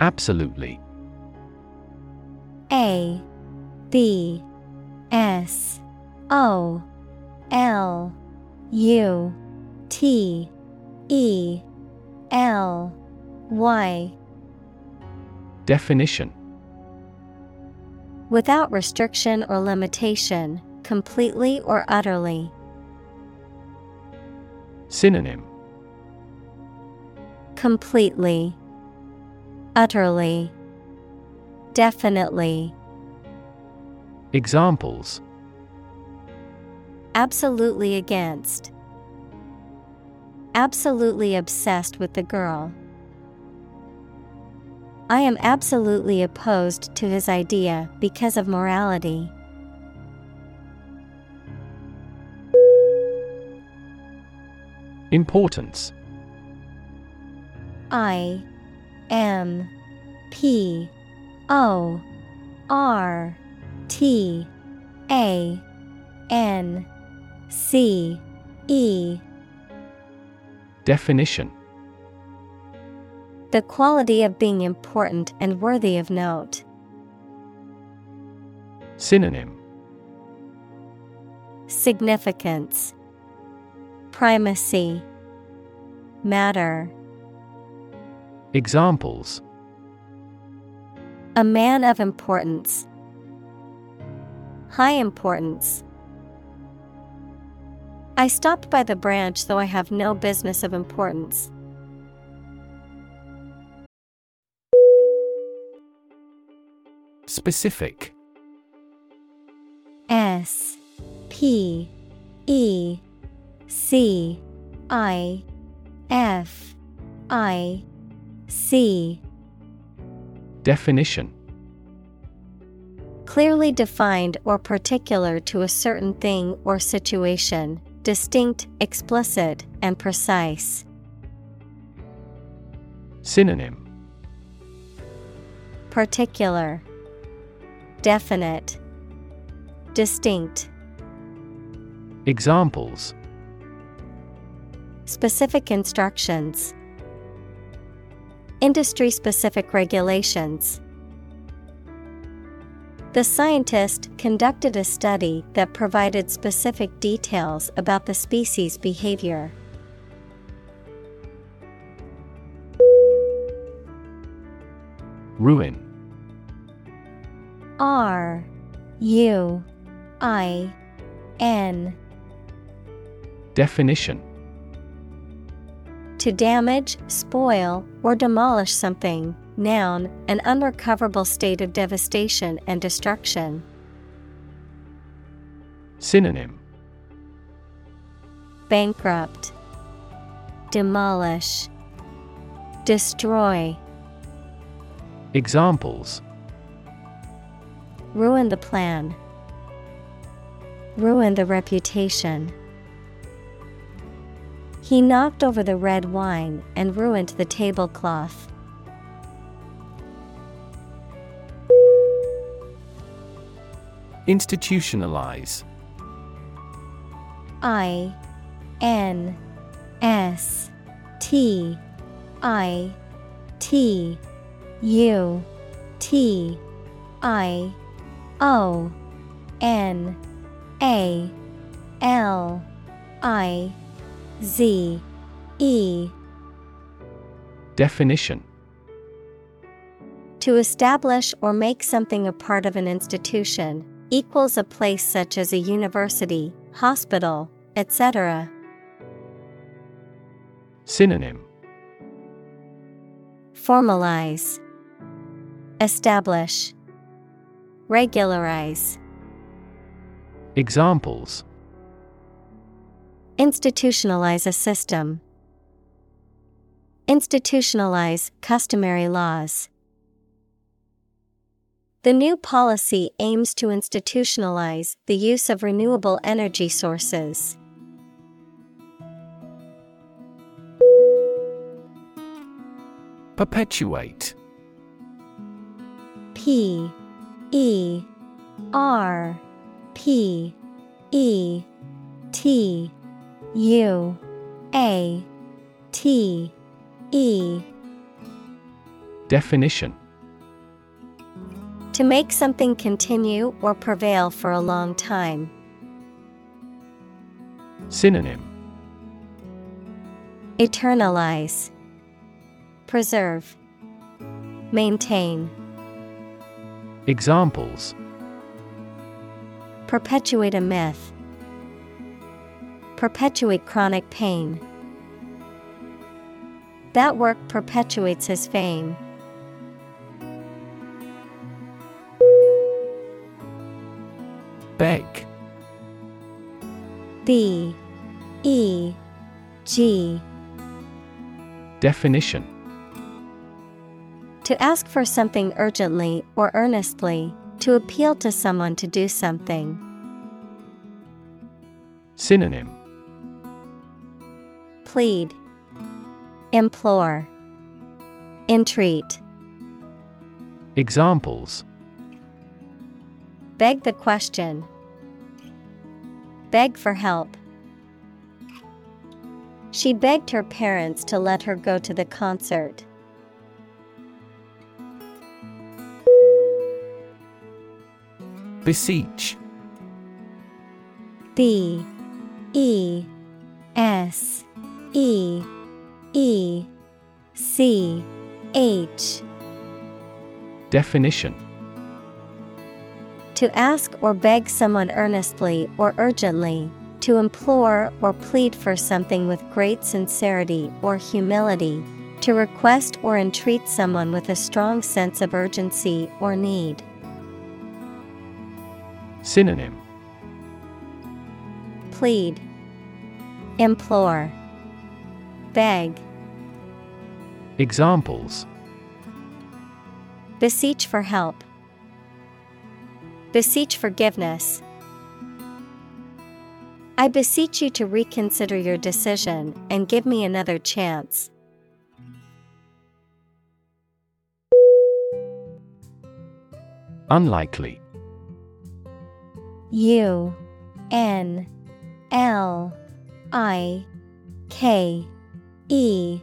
Absolutely A B S O L U T E L Y. Definition. Without restriction or limitation, completely or utterly. Synonym. Completely, utterly, definitely. Examples Absolutely against. Absolutely obsessed with the girl. I am absolutely opposed to his idea because of morality. Importance I M P O R T A N C E. Definition. The quality of being important and worthy of note. Synonym. Significance. Primacy, Matter. Examples. A man of importance, High importance. I stopped by the branch though I have no business of importance. Specific S P E C I F I C Definition Clearly defined or particular to a certain thing or situation, distinct, explicit, and precise. Synonym Particular, Definite, Distinct. Examples Specific instructions, Industry specific regulations. The scientist conducted a study that provided specific details about the species' behavior. Ruin R U I N Definition To damage, spoil, or demolish something. Noun, an unrecoverable state of devastation and destruction. Synonym Bankrupt, Demolish, Destroy, Examples Ruin the plan, Ruin the reputation. He knocked over the red wine and ruined the tablecloth. Institutionalize. I N S T I T U T I O N A L I Z E. Definition. To establish or make something a part of an institution equals a place such as a university, hospital, etc. Synonym Formalize, Establish, Regularize. Examples Institutionalize a system. Institutionalize customary laws. The new policy aims to institutionalize the use of renewable energy sources. Perpetuate. P E R P E T U A T E. Definition To make something continue or prevail for a long time. Synonym Eternalize, Preserve, Maintain, Examples Perpetuate a myth, Perpetuate chronic pain. That work perpetuates his fame. B E G Definition To ask for something urgently or earnestly, to appeal to someone to do something. Synonym Plead, Implore, Entreat. Examples Beg the question. Beg for help. She begged her parents to let her go to the concert. Beseech B E S E E C H Definition To ask or beg someone earnestly or urgently, to implore or plead for something with great sincerity or humility, to request or entreat someone with a strong sense of urgency or need. Synonym Plead, Implore, Beg. Examples Beseech for help. Beseech forgiveness. I beseech you to reconsider your decision and give me another chance. Unlikely U N L I K E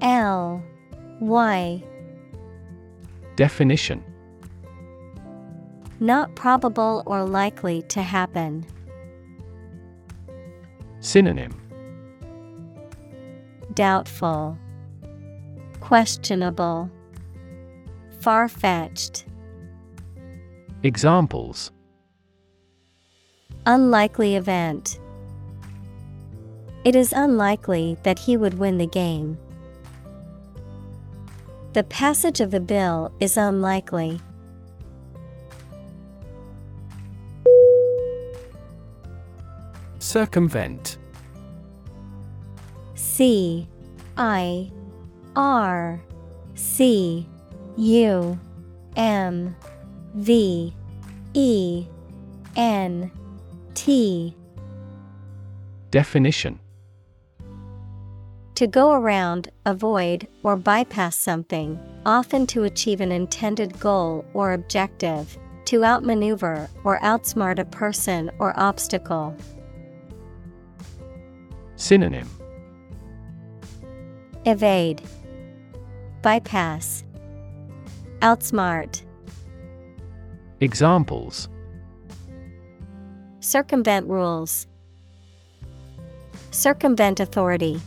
L Y Definition Not probable or likely to happen. Synonym Doubtful, Questionable, Far fetched. Examples Unlikely event. It is unlikely that he would win the game. The passage of the bill is unlikely. Circumvent. C I R C U M V E N T. Definition. To go around, avoid, or bypass something, often to achieve an intended goal or objective, to outmaneuver or outsmart a person or obstacle. Synonym Evade, Bypass, Outsmart. Examples Circumvent rules. Circumvent authority.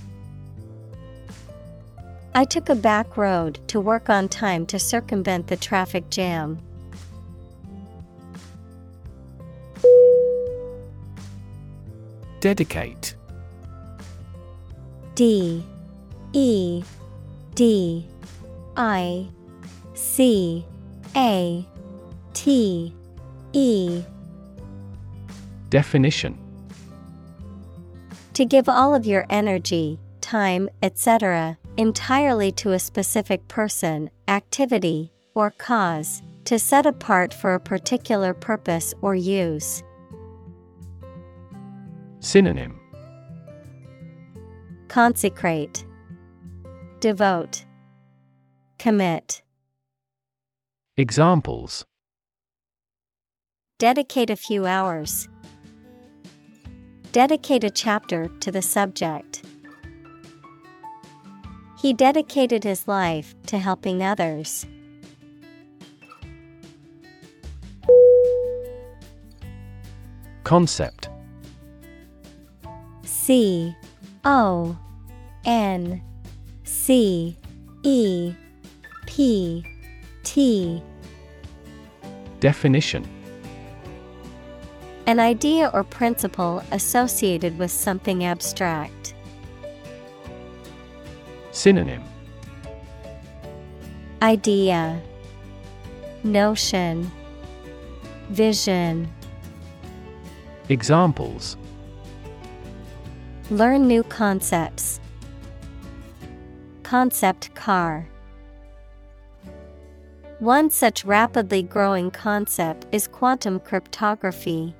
I took a back road to work on time to circumvent the traffic jam. Dedicate D E D I C A T E Definition To give all of your energy, time, etc., entirely to a specific person, activity, or cause, to set apart for a particular purpose or use. Synonym Consecrate, Devote, Commit. Examples Dedicate a few hours. Dedicate a chapter to the subject. He dedicated his life to helping others. Concept C O N C E P T. Definition. An idea or principle associated with something abstract. Synonym. Idea. Notion. Vision. Examples Learn new concepts. Concept car. One such rapidly growing concept is quantum cryptography.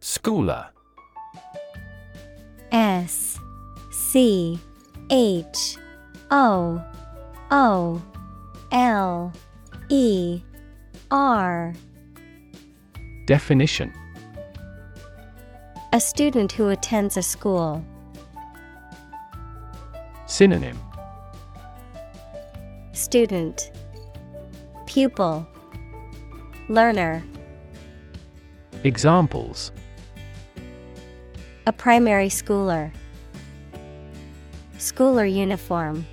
Schooler. S. C. H. O. O. L. E. R Definition. A student who attends a school. Synonym. Student. Pupil. Learner. Examples. A primary schooler, schooler uniform.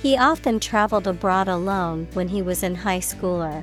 He often traveled abroad alone when he was in high schooler.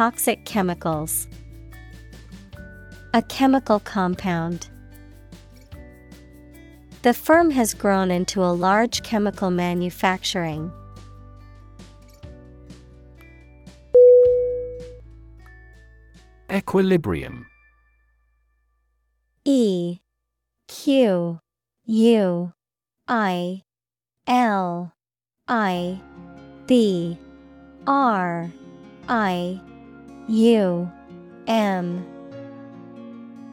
Toxic chemicals. A chemical compound. The firm has grown into a large chemical manufacturing. Equilibrium E Q U I L I B R I U M.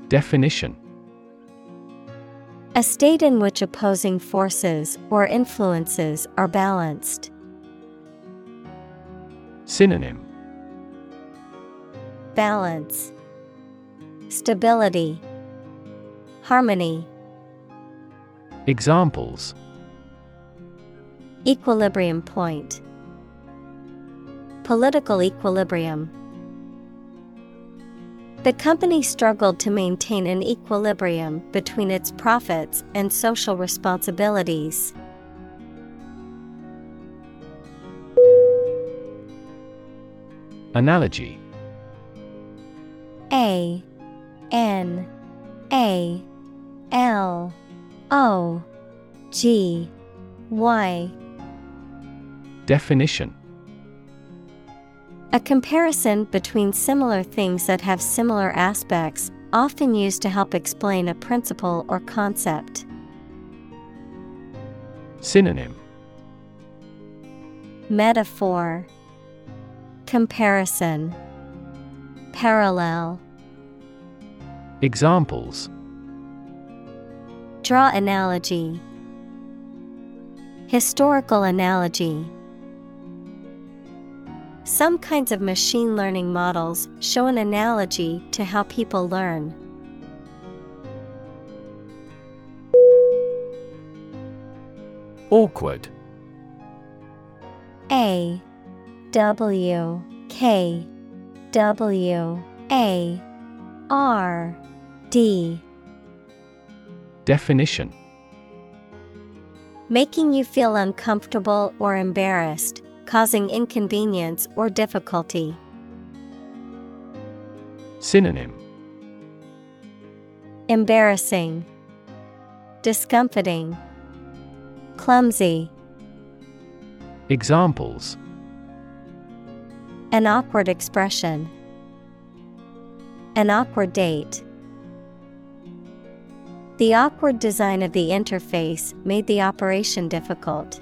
Definition. A state in which opposing forces or influences are balanced. Synonym. Balance. Stability. Harmony. Examples. Equilibrium point. Political equilibrium The company struggled to maintain an equilibrium between its profits and social responsibilities. Analogy. A N A L O G Y. Definition A comparison between similar things that have similar aspects, often used to help explain a principle or concept. Synonym. Metaphor. Comparison. Parallel. Examples. Draw analogy. Historical analogy Some kinds of machine learning models show an analogy to how people learn. Awkward. A W K W A R D. Definition. Making you feel uncomfortable or embarrassed, causing inconvenience or difficulty. Synonym Embarrassing, Discomfiting, Clumsy, Examples An awkward expression, An awkward date. The awkward design of the interface made the operation difficult.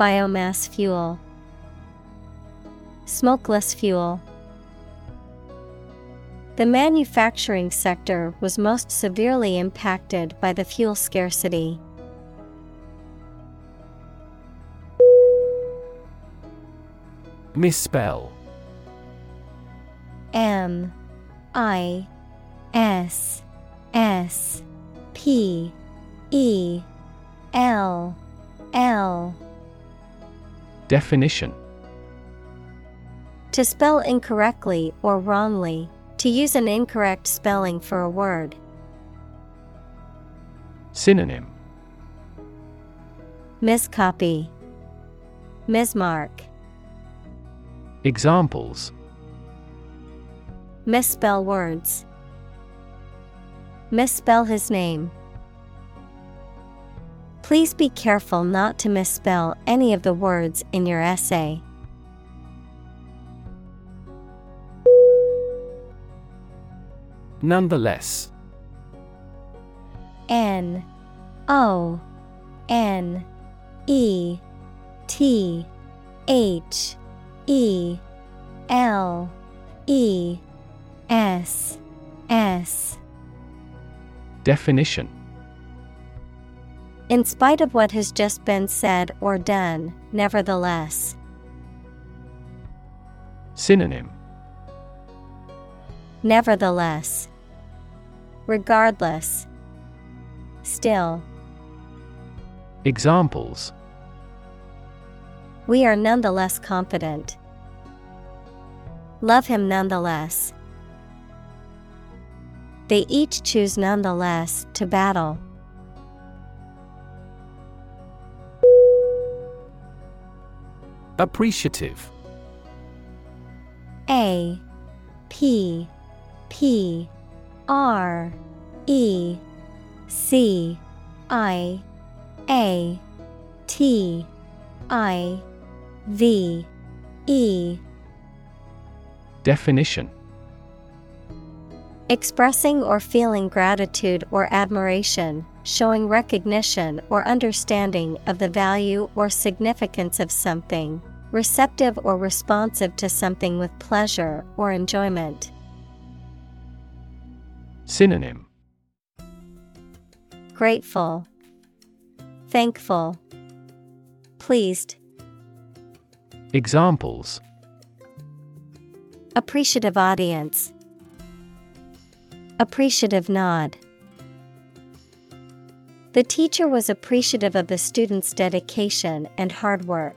Biomass fuel, Smokeless fuel. The manufacturing sector was most severely impacted by the fuel scarcity. Misspell M I S S P E L L Definition. To spell incorrectly or wrongly, to use an incorrect spelling for a word. Synonym. Miscopy, Mismark, Examples. Misspell words, Misspell his name. Please be careful not to misspell any of the words in your essay. Nonetheless. N O N E T H E L E S S. Definition In spite of what has just been said or done, nevertheless. Synonym Nevertheless. Regardless. Still. Examples We are nonetheless confident. Love him nonetheless. They each choose nonetheless to battle. Appreciative. A P P R E C I A T I V E. Definition. Expressing or feeling gratitude or admiration, showing recognition or understanding of the value or significance of something, receptive or responsive to something with pleasure or enjoyment. Synonym Grateful, Thankful, Pleased, Examples Appreciative audience, Appreciative nod. The teacher was appreciative of the student's dedication and hard work.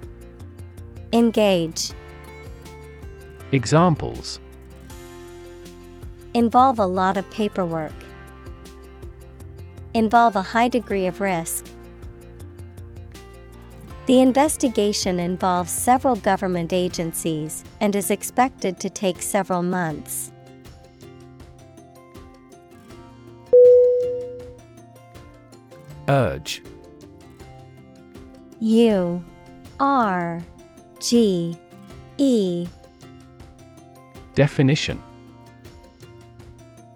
Engage. Examples Involve a lot of paperwork. Involve a high degree of risk. The investigation involves several government agencies and is expected to take several months. Urge U R G E Definition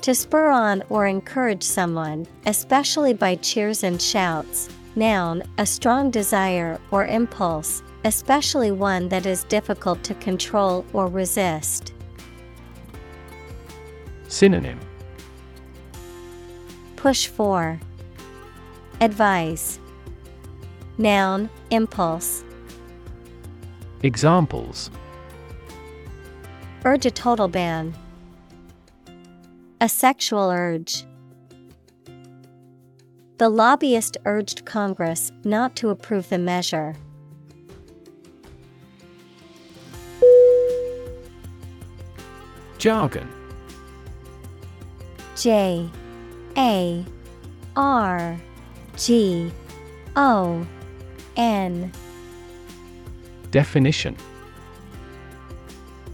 To spur on or encourage someone, especially by cheers and shouts. Noun, a strong desire or impulse, especially one that is difficult to control or resist. Synonym Push for, Advise. Noun, impulse. Examples Urge a total ban. A sexual urge. The lobbyist urged Congress not to approve the measure. Jargon J A R G O N Definition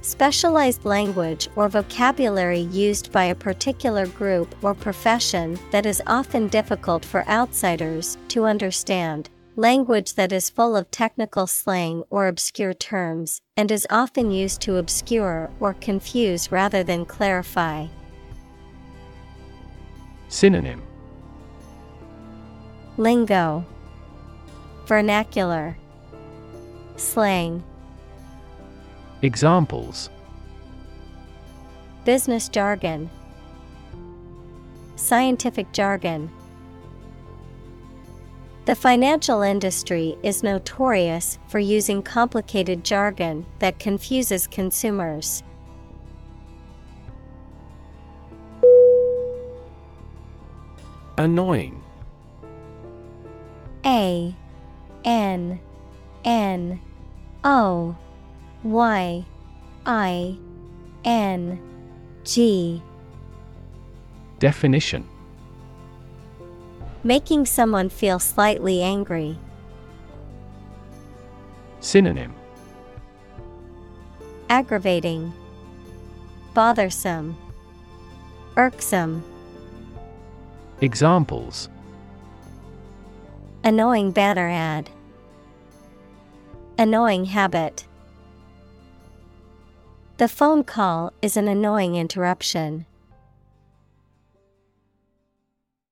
Specialized language or vocabulary used by a particular group or profession that is often difficult for outsiders to understand. Language that is full of technical slang or obscure terms and is often used to obscure or confuse rather than clarify. Synonym Lingo, Vernacular, Slang, Examples Business jargon, scientific jargon. The financial industry is notorious for using complicated jargon that confuses consumers. Annoying. A N N O Y I N G Definition Making someone feel slightly angry. Synonym Aggravating, Bothersome, Irksome. Examples Annoying banner ad. Annoying habit. The phone call is an annoying interruption.